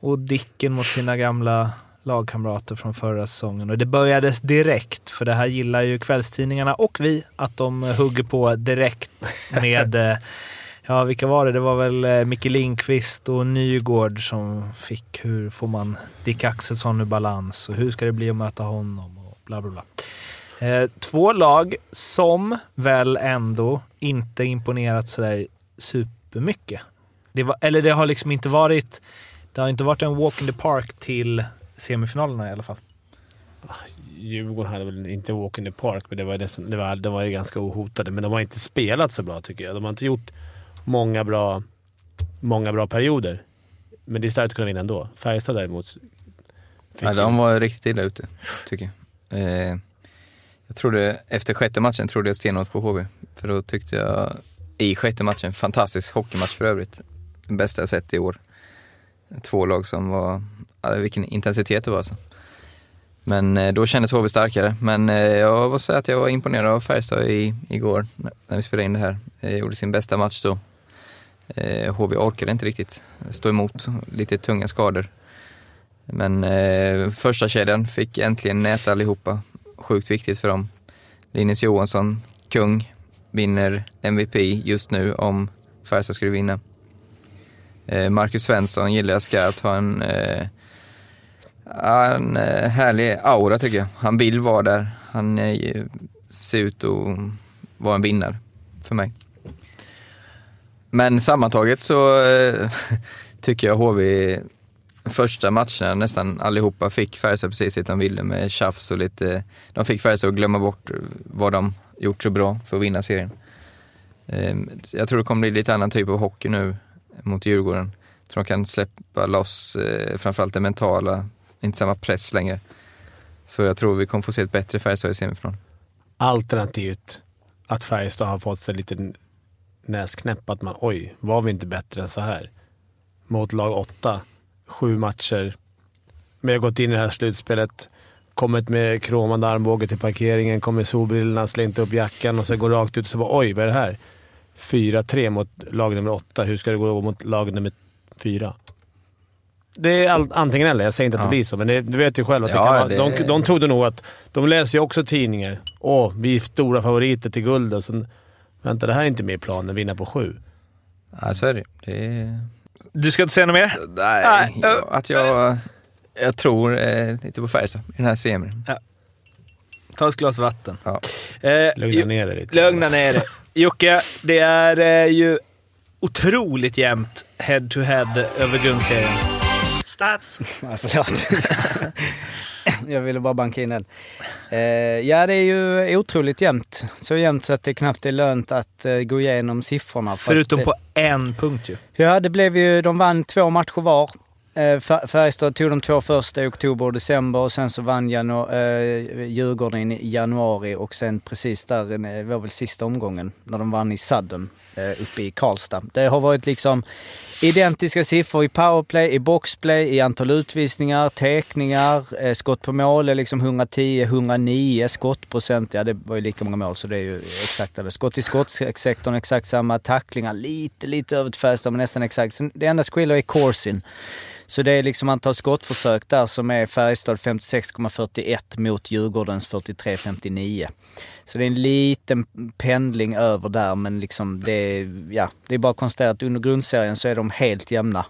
och Dicken mot sina gamla lagkamrater från förra säsongen. Och det började direkt, för det här gillar ju kvällstidningarna och vi, att de hugger på direkt med eh, Ja, vilka var det? Det var väl eh, Micke Lindqvist och Nygård som fick hur får man Dick Axelsson ur balans och hur ska det bli att möta honom och bla bla bla. Eh, två lag som väl ändå inte imponerat sådär supermycket. Det var, eller det har liksom inte varit det har inte varit en walk in the park till semifinalerna i alla fall. Djurgården hade väl inte walk in the park, men det var, det som, det var, de var ju ganska ohotade. Men de har inte spelat så bra tycker jag. De har inte gjort många bra, många bra perioder. Men det är starkt att kunna vinna ändå. Färjestad däremot... Ja, ju- de var riktigt illa ute, tycker jag. Eh, jag trodde, efter sjätte matchen trodde jag stenhårt på HV. För då tyckte jag, i sjätte matchen, fantastisk hockeymatch för övrigt. Den bästa jag sett i år. Två lag som var, alltså vilken intensitet det var alltså. Men eh, då kändes HV starkare. Men eh, jag måste säga att jag var imponerad av Färjestad i, igår när- vi spelade in det här. Jag gjorde sin bästa match då. HV orkade inte riktigt stå emot, lite tunga skador. Men eh, första kedjan fick äntligen näta allihopa. Sjukt viktigt för dem. Linus Johansson, kung, vinner MVP just nu om Färjestad skulle vinna. Eh, Marcus Svensson gillar jag skarpt, har en, eh, en eh, härlig aura tycker jag. Han vill vara där. Han ser ut att vara en vinnare för mig. Men sammantaget så tycker jag HV första matcherna nästan allihopa fick Färjestad precis det de ville med tjafs och lite, de fick Färjestad att glömma bort vad de gjort så bra för att vinna serien. Ehm, jag tror det kommer bli lite annan typ av hockey nu mot Djurgården. Jag tror de kan släppa loss eh, framförallt det mentala, inte samma press längre. Så jag tror vi kommer få se ett bättre Färjestad i semifinalen. Alternativt att Färjestad har fått sig lite näsknäpp att man oj, var vi inte bättre än så här? Mot lag 8, sju matcher. Men jag har gått in i det här slutspelet, kommit med kromande armbåge till parkeringen, kommit med solbrillorna, slängt upp jackan och sen går rakt ut och så bara oj, vad är det här? 4-3 mot lag nummer åtta. Hur ska det gå mot lag nummer fyra? Det är all, antingen eller. Jag säger inte att det Ja. blir så, men det, du vet ju själv att det Ja, kan vara, det- de, de trodde nog att... De läser ju också tidningar. Åh, vi är stora favoriter till guld och sen... Vänta, det här är inte med i planen. Vinna på sju. Ja, så är det. det är... Du ska inte säga något mer? Nej, Nej, jag, att jag, jag tror eh, lite på Färjestad i den här semin. Ta ett glas vatten. Ja. Eh, Lugna ner dig lite. Lugna ner dig. Jocke, det är eh, ju otroligt jämnt head to head över grundserien. Stats. Ja, förlåt. Jag ville bara banka in den. Eh, ja, det är ju otroligt jämnt. Så jämnt så att det knappt är lönt att eh, gå igenom siffrorna. för Förutom att, på en punkt ju. Ja, det blev ju... De vann två matcher var. Eh, Färjestad tog de två första i oktober och december och sen så vann janu- eh, Djurgården i januari och sen precis där, det var väl sista omgången, när de vann i Sudden Eh, uppe i Karlstad. Det har varit liksom identiska siffror i powerplay, i boxplay, i antal utvisningar, tekningar, eh, skott på mål är liksom 110, 109, skottprocent, ja det var ju lika många mål så det är ju exakt det. Skott i skottsektorn, exakt samma. Tacklingar, lite, lite över till Färjestad men nästan exakt. Det enda som skiljer är Corsin. Så det är liksom antal skottförsök där som är Färjestad 56,41 mot Djurgårdens 43,59. Så det är en liten pendling över där men liksom det är, ja, det är bara att konstatera att under grundserien så är de helt jämna.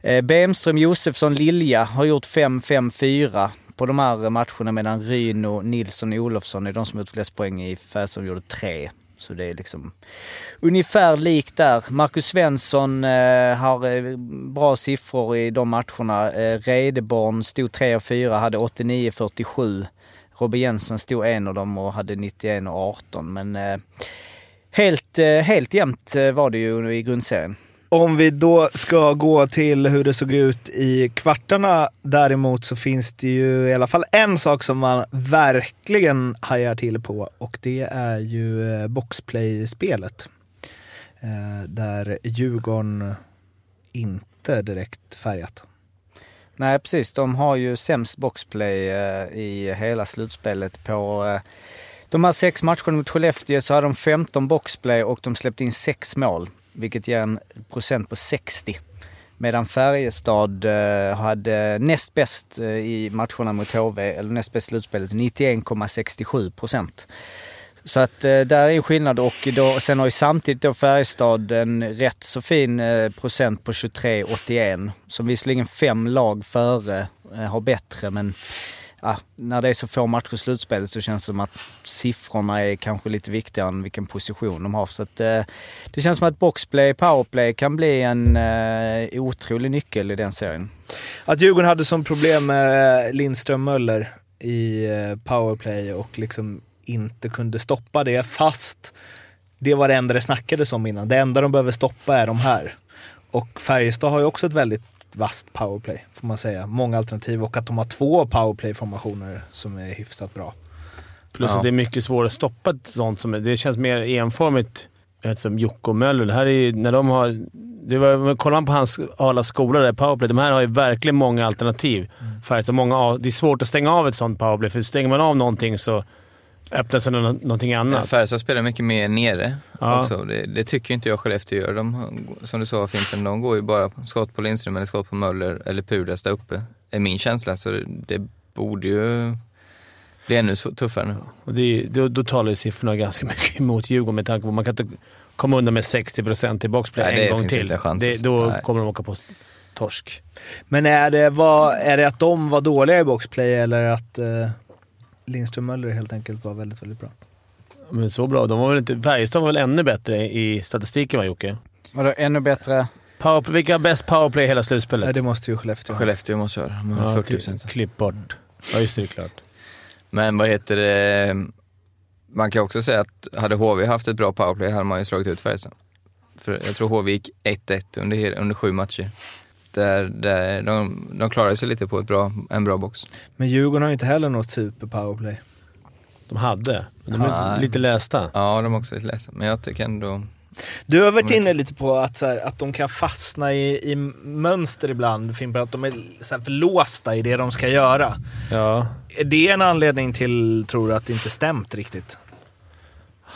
Eh, Bemström, Josefsson, Lilja har gjort 5-5-4 på de här matcherna medan Ryno, Nilsson och Olofsson är de som har gjort flest poäng i Färjestad gjorde tre. Så det är liksom ungefär likt där. Marcus Svensson eh, har eh, bra siffror i de matcherna. Eh, Redeborn stod 3 och 4, hade 89-47. Robin Jensen stod en av dem och hade 91 och 18. Men eh, helt, eh, helt jämnt eh, var det ju i grundserien. Om vi då ska gå till hur det såg ut i kvartarna däremot så finns det ju i alla fall en sak som man verkligen hajar till på och det är ju eh, boxplay-spelet. Där Djurgården inte direkt färgat. Nej precis, de har ju sämst boxplay i hela slutspelet på de här sex matcherna mot Skellefteå så hade de 15 boxplay och de släppte in sex mål vilket ger en procent på 60. Medan Färjestad eh, hade näst bäst eh, i matcherna mot HV, eller näst bäst i slutspelet, 91,67 procent. Så att eh, där är skillnad och då, sen har ju samtidigt då Färjestad en rätt så fin procent på 23,81. Som visserligen fem lag före har bättre men ja, när det är så få matcher i slutspelet så känns det som att siffrorna är kanske lite viktigare än vilken position de har. Så att, eh, det känns som att boxplay, powerplay kan bli en eh, otrolig nyckel i den serien. Att Djurgården hade som problem med eh, Lindström Möller i eh, powerplay och liksom inte kunde stoppa det fast det var det enda det snackades om innan. Det enda de behöver stoppa är de här. Och Färjestad har ju också ett väldigt vasst powerplay, får man säga. Många alternativ och att de har två powerplay-formationer som är hyfsat bra. Plus ja. att det är mycket svårare att stoppa ett sånt som... Det känns mer enformigt som Jocke och Möller. Det här är när de har... Det var, kollar man på hans alla skolor där, powerplay, de här har ju verkligen många alternativ. Mm. För många, det är svårt att stänga av ett sånt powerplay, för stänger man av någonting så öppna sig någonting annat. Färjestad spelar mycket mer nere ja. också. Det, det, tycker inte jag Skellefteå gör. De, som du sa Fimpen, de går ju bara skott på Lindström eller skott på Möller eller Pudas där uppe. är min känsla. Så det, det borde ju bli ännu tuffare nu. Och det, då, då talar ju siffrorna ganska mycket emot Djurgården med tanke på att man kan inte komma undan med 60% i boxplay Nej, en gång till. Det, då Nej. kommer de åka på torsk. Men är det, vad, är det att de var dåliga i boxplay eller att uh, Lindström Möller helt enkelt var väldigt, väldigt bra. Men så bra. De var väl inte... Färjestad var väl ännu bättre i statistiken va Jocke? Vadå ännu bättre? Power, vilka har bäst powerplay i hela slutspelet? Nej, det måste ju Skellefteå Skellefteå måste göra. De har ja, 40 procent. Klipp bort. Ja, just det. Det är klart. Men vad heter det? Man kan också säga att hade HV haft ett bra powerplay hade man ju slagit ut Färjestad. För jag tror HV gick 1-1 under, under sju matcher. Där, där de, de klarade sig lite på ett bra, en bra box. Men Djurgården har ju inte heller något super powerplay. De hade, men de är lite lästa. Ja, de är också lite lästa. Men jag tycker ändå... Du har varit inne lite på att, så här, att de kan fastna i, i mönster ibland, Fimpen, att de är så här, för låsta i det de ska göra. Ja. Är det en anledning till, tror du, att det inte stämt riktigt?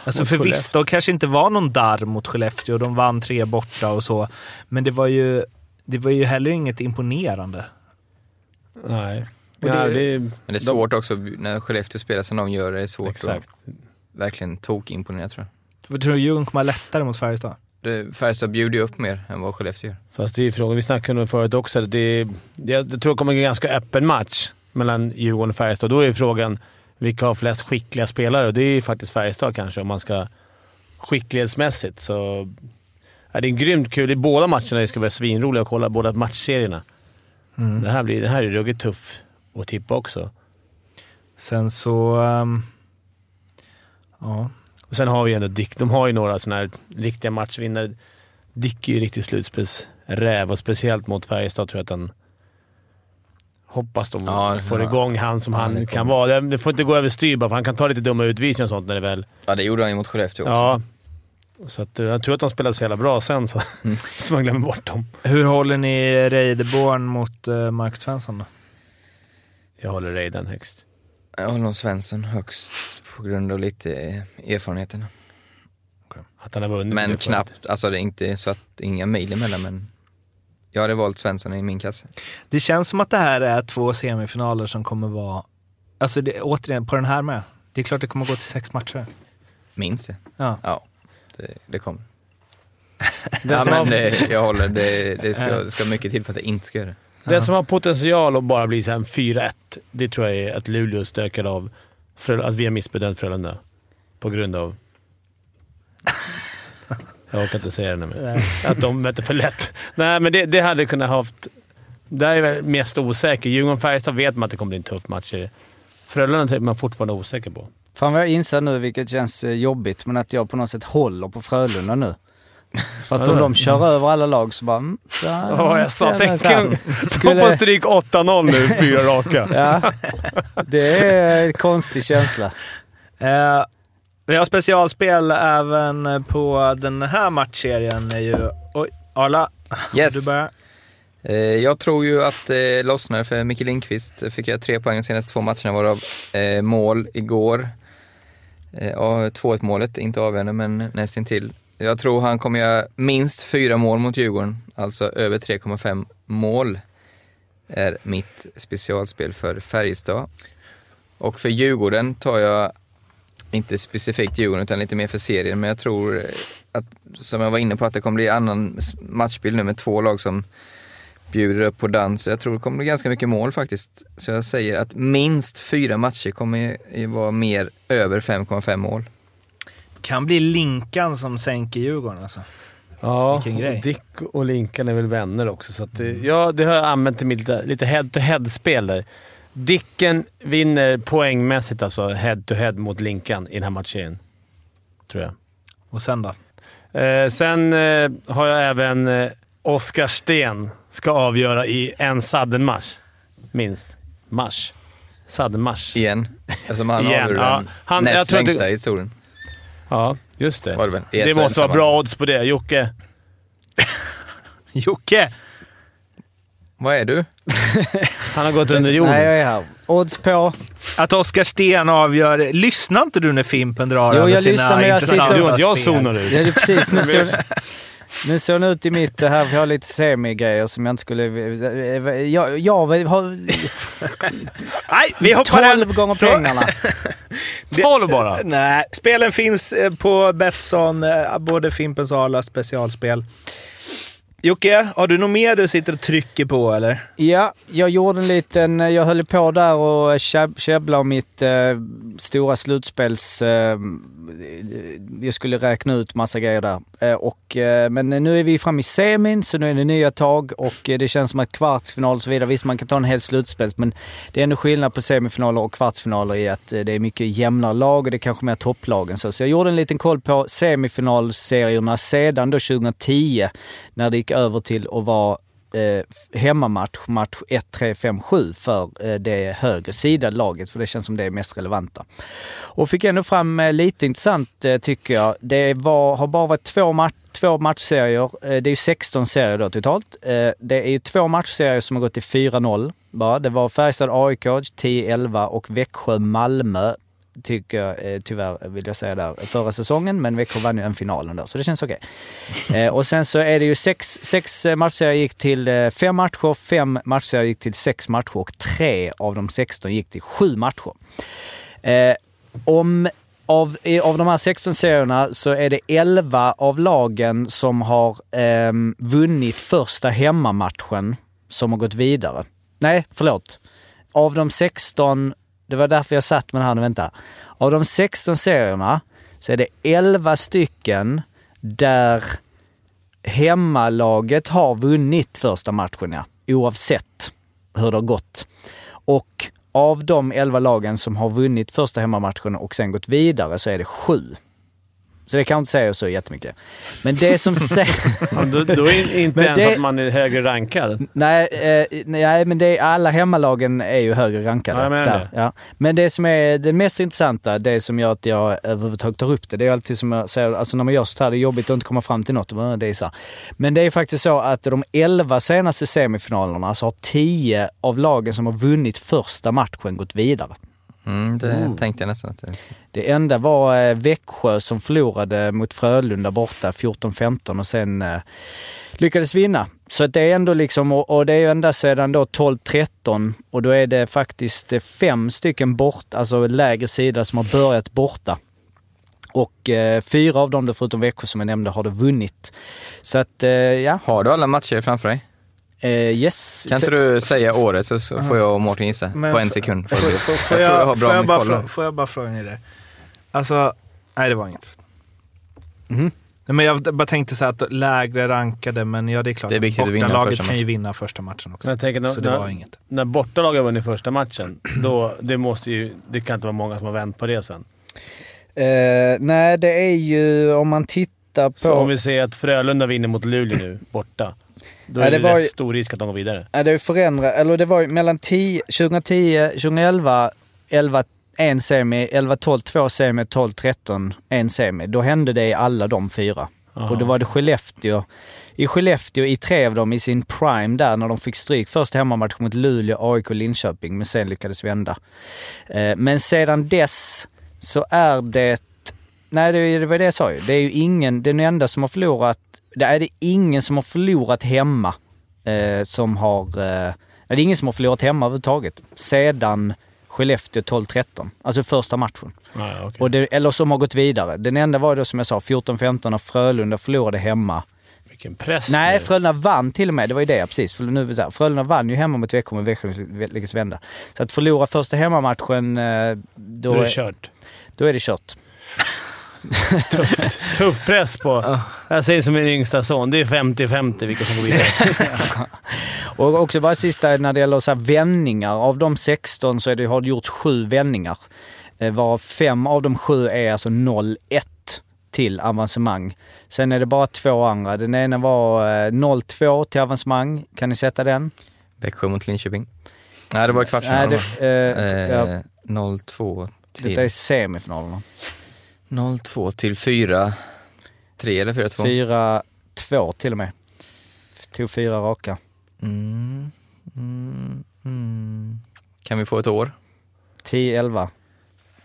Alltså för visst, de kanske inte var någon darr mot Skellefteå, de vann tre borta och så. Men det var ju det var ju heller inget imponerande. Nej. Ja, det, det, men det är svårt de, också, när Skellefteå spelar som de gör, det är svårt exakt. att verkligen tok-imponera tror jag. För tror du Djurgården kommer lättare mot Färjestad? Färjestad bjuder ju upp mer än vad Skellefteå gör. Fast det är frågan, vi snackade om det förut också, det, det, jag tror det kommer en ganska öppen match mellan Djurgården och Färjestad. Då är frågan vilka har flest skickliga spelare och det är faktiskt Färjestad kanske om man ska skicklighetsmässigt. Så Ja, det är grymt kul. I båda matcherna det ska vara svinroliga att kolla, båda matchserierna. Mm. Det, här blir, det här är ruggigt tuff att tippa också. Sen så... Um, ja. Och sen har vi ändå Dick. De har ju några sådana här riktiga matchvinnare. Dick är ju riktigt slutspelsräv och speciellt mot Färjestad tror jag att han hoppas de Ja, får ja. igång han som Ja, han kan vara. Det, det får inte gå överstyr bara, för han kan ta lite dumma utvisningar och sånt när det väl... Ja, det gjorde han ju mot Skellefteå också. Ja. Så att, eh, jag tror att de spelade så jävla bra sen, så, Mm. så man glömmer bort dem. Hur håller ni Reideborn mot uh, Mark Svensson då? Jag håller Reiden högst. Jag håller nog Svensson högst på grund av lite eh, erfarenheten. Att han har vunnit. Men knappt, alltså det är inte så att inga mil emellan men jag hade valt Svensson i min kasse. Det känns som att det här är två semifinaler som kommer vara, alltså det, återigen på den här med. Det är klart det kommer gå till sex matcher. Minns det. Ja. Ja, det, det kommer. Det Ja men det, jag håller, det, det ska, ska mycket till för att det inte ska göra det. Det som har potential att bara bli så här en 4-1, det tror jag är att Luleå stökar av att vi har missbedömt Frölunda. På grund av... Jag orkar inte säga det nu, men att de möter för lätt. Nej, men det, det hade kunnat haft... Där är jag väl mest osäker. Djurgården-Färjestad vet man att det kommer bli en tuff match. Frölunda är man fortfarande osäker på. Fan vad jag inser nu, vilket känns eh, jobbigt, men att jag på något sätt håller på Frölunda nu. För att om de kör över alla lag så bara... Mm, så, Ja, jag sa så- tänk så- en... Stå på stryk 8-0 nu, fyra raka. Ja, det är en konstig känsla. Eh, vi har specialspel även på den här matchserien. Är ju, oj, Arla, Yes. du börjar. Eh, jag tror ju att det lossnar för Micke Lindqvist. Eh, fick jag tre poäng de senaste två matcherna varav mål igår. Ja, 2-1 målet, inte avgörande men nästintill. Jag tror han kommer göra minst fyra mål mot Djurgården, alltså över 3,5 mål är mitt specialspel för Färjestad. Och för Djurgården tar jag inte specifikt Djurgården utan lite mer för serien, men jag tror att, som jag var inne på, att det kommer bli annan matchbild nu med två lag som bjuder upp på dans. Jag tror det kommer bli ganska mycket mål faktiskt. Så jag säger att minst fyra matcher kommer ju vara mer över 5,5 mål. Kan bli Linkan som sänker Djurgården alltså. Ja, och Dick och Linkan är väl vänner också. Så att, eh, ja, det har jag använt till mitt lite, lite head-to-head-spel där. Dicken vinner poängmässigt alltså head-to-head mot Linkan i den här matchen. Tror jag. Och sen då? Eh, sen eh, har jag även eh, Oskar Sten ska avgöra i en saddenmarsch. Minst. Marsch. Saddenmarsch. Igen. Eftersom han Igen, avgjorde ja. den Han- jag näst längsta det- i historien. Ja, just det. Var det väl? Det måste vara bra odds på det. Jocke. Jocke! Vad är du? Han har gått under jorden. Nej, jag är här. Odds på. Att Oskar Sten avgör... Lyssnar inte du när Fimpen drar Jo, över jag sina lyssnar, men jag intressanta sitter- Du och jag zonar ut. Ja, det är precis. Nu såg, det ut i mitt här, jag har lite semigrejer som jag inte skulle... Jag, jag har Nej, vi hoppar den. 12 gånger Så- pengarna. 12 bara. Nej, spelen finns eh, på Betsson, eh, både Fimpens och Arlas specialspel. Jocke, har du något mer du sitter och trycker på eller? Ja, jag gjorde en liten... Jag höll på där och käbblade om mitt eh, stora slutspels... Eh, jag skulle räkna ut massa grejer där. Eh, och, eh, men nu är vi framme i semin, så nu är det nya tag och eh, det känns som att kvartsfinal och så vidare, visst man kan ta en hel slutspel, men det är ändå skillnad på semifinaler och kvartsfinaler i att eh, det är mycket jämnare lag och det är kanske mer topplagen. Så, så jag gjorde en liten koll på semifinalserierna sedan då 2010, när det gick över till att vara eh, hemmamatch, match 1, 3, 5, 7 för eh, det högre sida laget, för det känns som det är mest relevanta. Och fick ändå fram eh, lite intressant eh, tycker jag. Det var, har bara varit två, match, två matchserier. Eh, det är ju 16 serier då totalt. Eh, det är ju två matchserier som har gått till 4-0 bara. Det var Färjestad-AIK 10-11 och Växjö-Malmö tycker jag, eh, tyvärr vill jag säga där, förra säsongen. Men Växjö vann ju en finalen där, så det känns okej. Eh, och sen så är det ju sex, sex eh, matchserier gick till eh, fem matcher, fem matchserier gick till sex matcher och tre av de 16 gick till sju matcher. Eh, om, av, av de här 16 serierna så är det 11 av lagen som har ehm, vunnit första hemmamatchen som har gått vidare. Nej, förlåt. Av de 16, det var därför jag satt med den här nu, vänta. Av de 16 serierna så är det 11 stycken där hemmalaget har vunnit första matchen, ja. Oavsett hur det har gått. Och av de 11 lagen som har vunnit första hemmamatchen och sen gått vidare så är det sju. Så det kan jag inte säga så jättemycket. Men det som säger... Ja, då, då är inte Men ens det- att man är högre rankad. Nej, eh, nej men det är, alla hemmalagen är ju högre rankade. Ja, där, det. ja. Men det som är det mest intressanta, det som gör att jag överhuvudtaget tar upp det, det är alltid som jag säger, alltså när man gör så här, det är jobbigt att inte komma fram till något. Det är så. Men det är faktiskt så att de 11 senaste semifinalerna så har 10 av lagen som har vunnit första matchen gått vidare. Mm, det Oh. tänkte jag nästan att det Det enda var eh, Växjö som förlorade mot Frölunda borta 14-15 och sen eh, lyckades vinna. Så det är ändå liksom, och, det är ju ända sedan då 12-13 och då är det faktiskt eh, fem stycken bort, alltså lägre sida som har börjat borta. Och eh, fyra av dem, förutom Växjö som jag nämnde, har det vunnit. Så att, eh, ja. Har du alla matcher framför dig? Eh, yes. Kan inte du säga året så, så får jag och Mårten gissa Men på en sekund? Får, jag får, bara, koll. frå- får jag bara fråga ni det? Alltså, nej det var inget. Nej, men jag bara tänkte så här att lägre rankade, men ja det är klart. Det är viktigt att vinna Bortalaget kan ju vinna första matchen också. Men jag tänker, så det när, var inget. när bortalaget har vunnit första matchen, då, det, måste ju, det kan inte vara många som har vänt på det sen. Eh, nej, det är ju om man tittar på... Så om vi säger att Frölunda vinner mot Luleå nu, borta. Då Ja, är det det, var ju- stor risk att de går vidare. Ja, det förändrat. Eller det var ju mellan 10, 2010, 2011, 11, en semi, 11, 12, två semi, 12, 13, en semi. Då hände det i alla de fyra. Aha. Och då var det Skellefteå. I Skellefteå, i tre av dem i sin prime där, när de fick stryk först hemmamatch mot Luleå, AIK och Linköping, men sen lyckades vända. Eh, Men sedan dess så är det... Nej, det var det jag sa ju. Det är ju ingen, den enda som har förlorat... Det är det ingen som har förlorat hemma eh, som har... Eh, det är ingen som har förlorat hemma överhuvudtaget. Sedan Skellefteå 12-13. Alltså första matchen. Okej. Och det, eller som har gått vidare. Den enda var då som jag sa 14-15 när Frölunda förlorade hemma. Vilken press Nej, nu. Frölunda vann till och med. Det var ju det, precis. För nu, här, Frölunda vann ju hemma mot Växjö, men Växjö lyckades vända. Så att förlora första hemmamatchen, eh, då, Då är det kört. då är det kört. Tuff press på... Jag säger som min yngsta son, det är 50-50 vilka som går vidare. Och också bara sista när det gäller så här vändningar. Av de 16 så är det, har det gjort sju vändningar. Eh, Varav fem av de sju är alltså 0-1 till avancemang. Sen är det bara två andra. Den ena var eh, 0-2 till avancemang. Kan ni sätta den? Växjö mot Linköping. Nej, det var kvartsfinalen. det, eh, ja, eh, 0-2 till... detta är semifinalerna. 0-2 till 4... 3 eller 4-2? 4-2 till och med. Tog fyra raka. Mm, mm, mm. Kan vi få ett år? 10-11.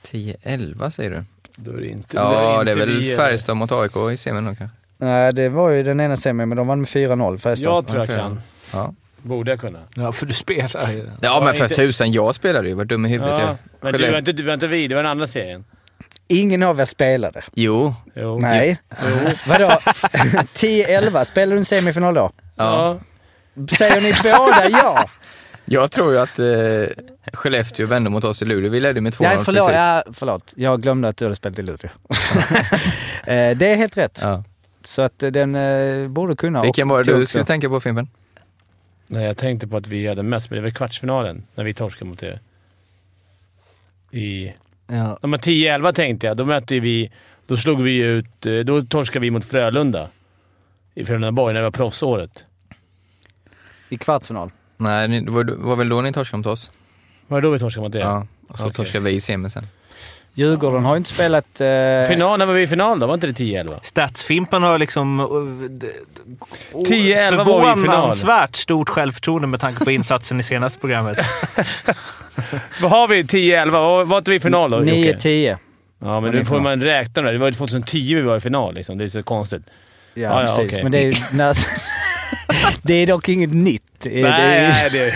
10-11 säger du? Då är det inte, Ja, det är inte väl vi, eh, Färjestad mot AIK i semin då kanske? Nej, det var ju den ena semin, men de vann med 4-0. Färjestad. Jag tror jag kan. Ja. Borde jag kunna. Ja, för du spelar ju. Ja, men för inte- tusan, jag spelade ju. Var dum i huvudet Ja, jag. men du var, inte, du var inte vi, det var den andra serien. Ingen av er spelade. Jo. Jo. Nej. Vadå? 10-11, spelade du en semifinal då? Ja. Säger ni båda ja? Jag tror ju att eh, Skellefteå vände mot oss i Luleå. Vi ledde med 2-0. Nej, förlåt, ja, förlåt. Jag glömde att du hade spelat i Luleå. Eh, det är helt rätt. Ja. Så att eh, den eh, borde kunna. Vilken var det du skulle tänka på Fimpen? Nej, jag tänkte på att vi hade mest, men det var kvartsfinalen när vi torskade mot er. I... Ja. Men 10-11 tänkte jag. Då mötte vi... Då slog vi ut... eh, Då torskade vi mot Frölunda. I Frölundaborg, när det var proffsåret. I kvartsfinal. Nej, det var, det var väl då ni torskade mot oss? Var det då vi torskade mot er? Ja. Och så Okej. torskade vi i semin sen. Djurgården har ju inte spelat... Eh, Final, när var vi i final då? Var inte det 10-11? Statsfimpan har liksom... d- d- 10-11 var vi i final. Förvånansvärt stort självförtroende med tanke på insatsen i senaste programmet. Vad har vi? 10-11? Var, inte vi i final då? Jocke? 9-10. Ja, men nu får man räkna det. Det var ju 2010 vi var i final liksom. Det är så konstigt. Ja, Ja, ja, precis. okej. Men det är, när, det är dock inget nytt. Är- det är, nej, det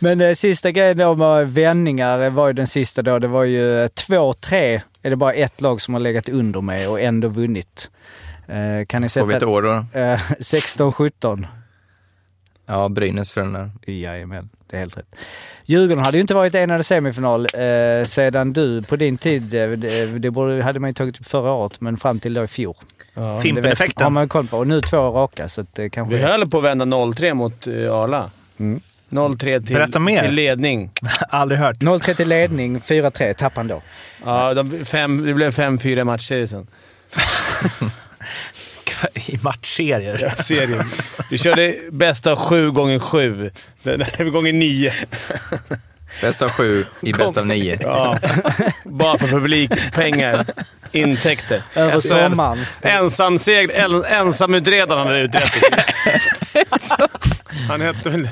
Men eh, sista grejen då med vändningar eh, var ju den sista då. Det var ju eh, 2-3 är det bara ett lag som har legat under med och ändå vunnit. Eh, kan ni Får vi ett sätta... år då? Eh, 16-17. Ja, Brynäs Frölunda. Jajamän, det är helt rätt. Djurgården hade ju inte varit enade semifinal eh, sedan du på din tid, eh, det, det borde, hade man ju tagit förra året, men fram till då i fjol. Ja. Fimpen-effekten. har man ju koll på. Och nu två raka, så att det kanske... Vi höll på att vända 0-3 mot uh, Arla. Mm. 0-3 till, Berätta mer. till ledning. Aldrig hört. 0-3 till ledning, 4-3 tappade han då. Ja, de, fem, det blev 5-4 matcher sen. I matchserier. serien. Vi körde bästa av sju gånger sju. Den här gånger nio. Bäst av sju i bäst av nio. Ja. Bara för publik, pengar, intäkter. Över sommaren. Ensam segl, en, ensamutredaren hade utrett det. Han hette väl...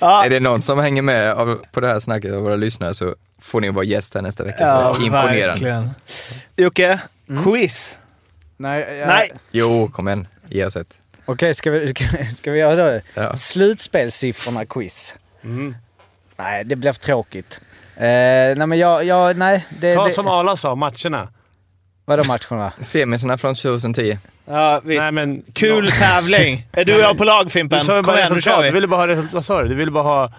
Är det någon som hänger med av, på det här snacket av våra lyssnare så får ni vara gäst här nästa vecka. Imponerande. verkligen. Jocke, quiz. Nej, ja. Nej. Jo, kom igen. Ge oss ett. Okej, ska, vi, ska, ska vi göra det? Ja. Slutspelssiffrorna-quiz. Nej, det blev tråkigt. Eh, nej, men jag... jag nej, det, Ta det, som Arla sa, matcherna. Vadå matcherna? Semisarna från 2010. Ja, visst. Nej, men, Kul tävling! Är du och jag på lag Fimpen? Du sa Kom igen, nu kör Du vi. ville bara ha resultat. Vad sa du? Du ville bara ha...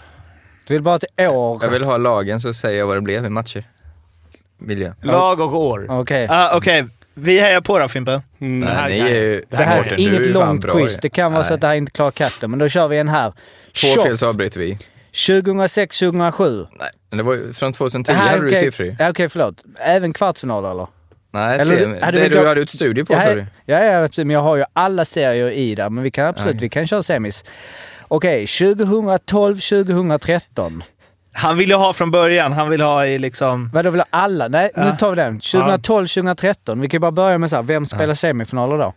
Du vill bara ha ett år? Jag vill ha lagen så säger jag vad det blev i matcher. Vill jag. Lag och år. Okej. Ah, Okej, vi hejar på då Fimpen. Mm, här är ju... Det här Mårten, är du inget långt quiz. Det kan vara så Nej. att det här inte klarar katten, men då kör vi en här. Två fel så avbryter vi. 2006-2007. Nej, men det var ju från 2010 Det här är hade du okej. siffror Okej, förlåt. Även kvartsfinaler eller? Nej, Eller se, du- hade det du då- hade ut studier på sa du. Ja, ja. Men jag har ju alla serier i där. Men vi kan absolut, Nej. vi kan köra semis. Okej, 2012-2013. Han ville ha från början. Han vill ha i liksom... Vadå, vill ha alla? Nej, nu Ja. tar vi den. 2012-2013. Vi kan bara börja med så här, vem spelar semifinaler då?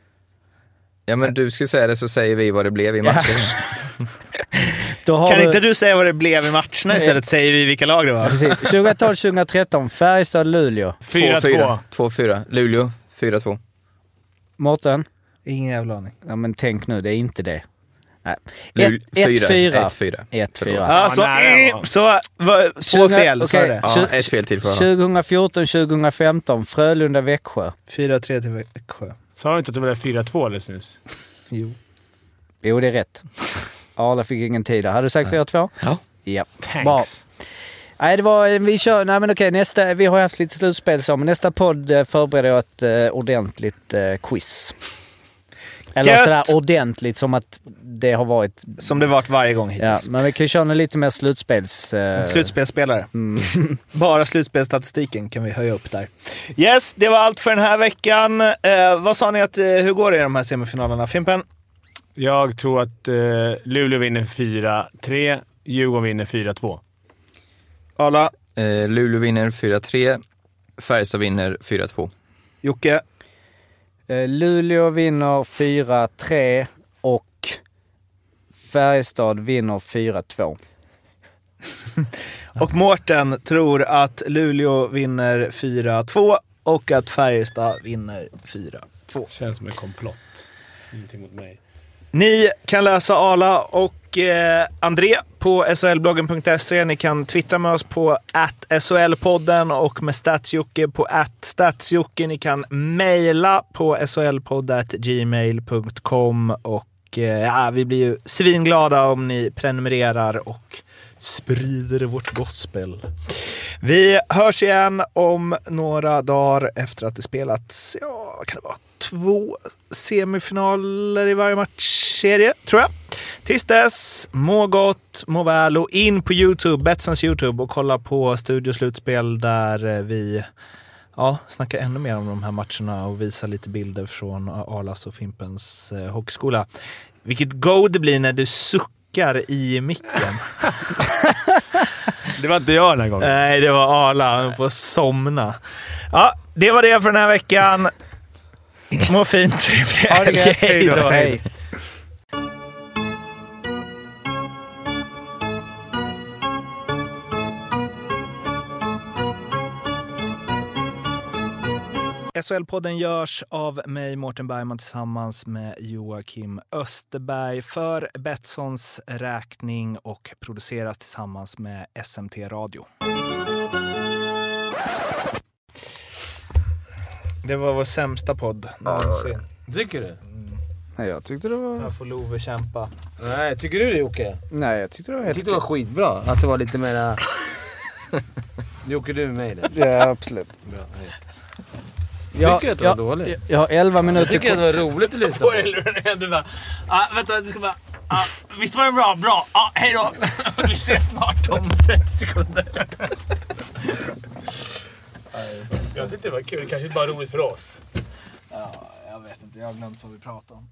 Ja, men du skulle säga det så säger vi vad det blev i matchen. Kan du- inte du säga vad det blev i matcherna istället? Säger vi vilka lag det var. Precis. 2012-2013, Färjestad-Luleå. 4-2. 2-4. Luleå 4-2. Mårten? Ingen jävla aning. Ja, men tänk nu, det är inte det. Nej. Lul- 1-4. 1-4. 1-4. Ja, så, var, två 20 fel, sa du okej. det? Ja, ett fel till får jag ha. 2014-2015, Frölunda-Växjö. 4-3 till Växjö. Sa du inte att det blev 4-2 alldeles nyss? Jo. Jo, det är rätt. Arla fick ingen tid där. Hade du sagt 4-2? Ja. Ja. Thanks. Bra. Nej, det var, vi kör, nej men okej, nästa, vi har haft lite slutspel så, men nästa podd eh, förbereder jag ett eh, ordentligt eh, quiz. Eller Gött! sådär ordentligt som att det har varit... Som det varit varje gång Ja, hittills. men vi kan ju köra något lite mer slutspels... Eh, En slutspelsspelare. mm. Bara slutspelsstatistiken kan vi höja upp där. Yes, det var allt för den här veckan. Eh, vad sa ni att, eh, hur går det i de här semifinalerna? Fimpen? Jag tror att eh, Luleå vinner 4-3. Djurgården vinner 4-2. Arla? Eh, Luleå vinner 4-3. Färjestad vinner 4-2. Jocke? Eh, Luleå vinner 4-3 och Färjestad vinner 4-2. Och Mårten tror att Luleå vinner 4-2 och att Färjestad vinner 4-2. Känns som en komplott. Ingenting mot mig. Ni kan läsa Arla och eh, André på solbloggen.se. Ni kan twittra med oss på SHL-podden och med Statsjocke på statsjocke. Ni kan mejla på solpodd.gmail.com och eh, ja, vi blir ju svinglada om ni prenumererar och sprider vårt gospel. Vi hörs igen om några dagar efter att det spelats, ja, vad kan det vara, två semifinaler i varje matchserie, tror jag. Tills dess, må gott, må väl och in på Youtube, Betssons Youtube och kolla på Studio Slutspel där eh, vi ja, snackar ännu mer om de här matcherna och visar lite bilder från Arlas och Fimpens eh, hockeyskola. Vilket go det blir när du suckar i micken. Det var inte jag den här gången. Nej, det var Arla. Han får somna. Ja, det var det för den här veckan. Må fint. Trevlig Ha det gött. Hej då. Hej. SHL-podden görs av mig, Mårten Bergman, tillsammans med Joakim Österberg för Betssons räkning och produceras tillsammans med SMT Radio. Det var vår sämsta podd någonsin. Tycker du? Nej, jag tyckte det var... Här får Love kämpa. Nej, tycker du det Jocke? Nej, jag tyckte det var Jag helt tyckte det var skitbra. Att det var lite mera... Jocke, du är med i det. Ja, absolut. Bra. Jag, Tycker du att det var jag, dåligt? jag, jag har 11 Jag minuter tycker att det var roligt att lyssna på. Du bara, ah, vänta, det ska bara... Ja, visst var det bra? Bra! Ja, hej då! Vi ses snart om 30 sekunder. Jag tyckte det var kul. Kanske bara roligt för oss. Ja, jag vet inte. Jag har glömt vad vi pratade om.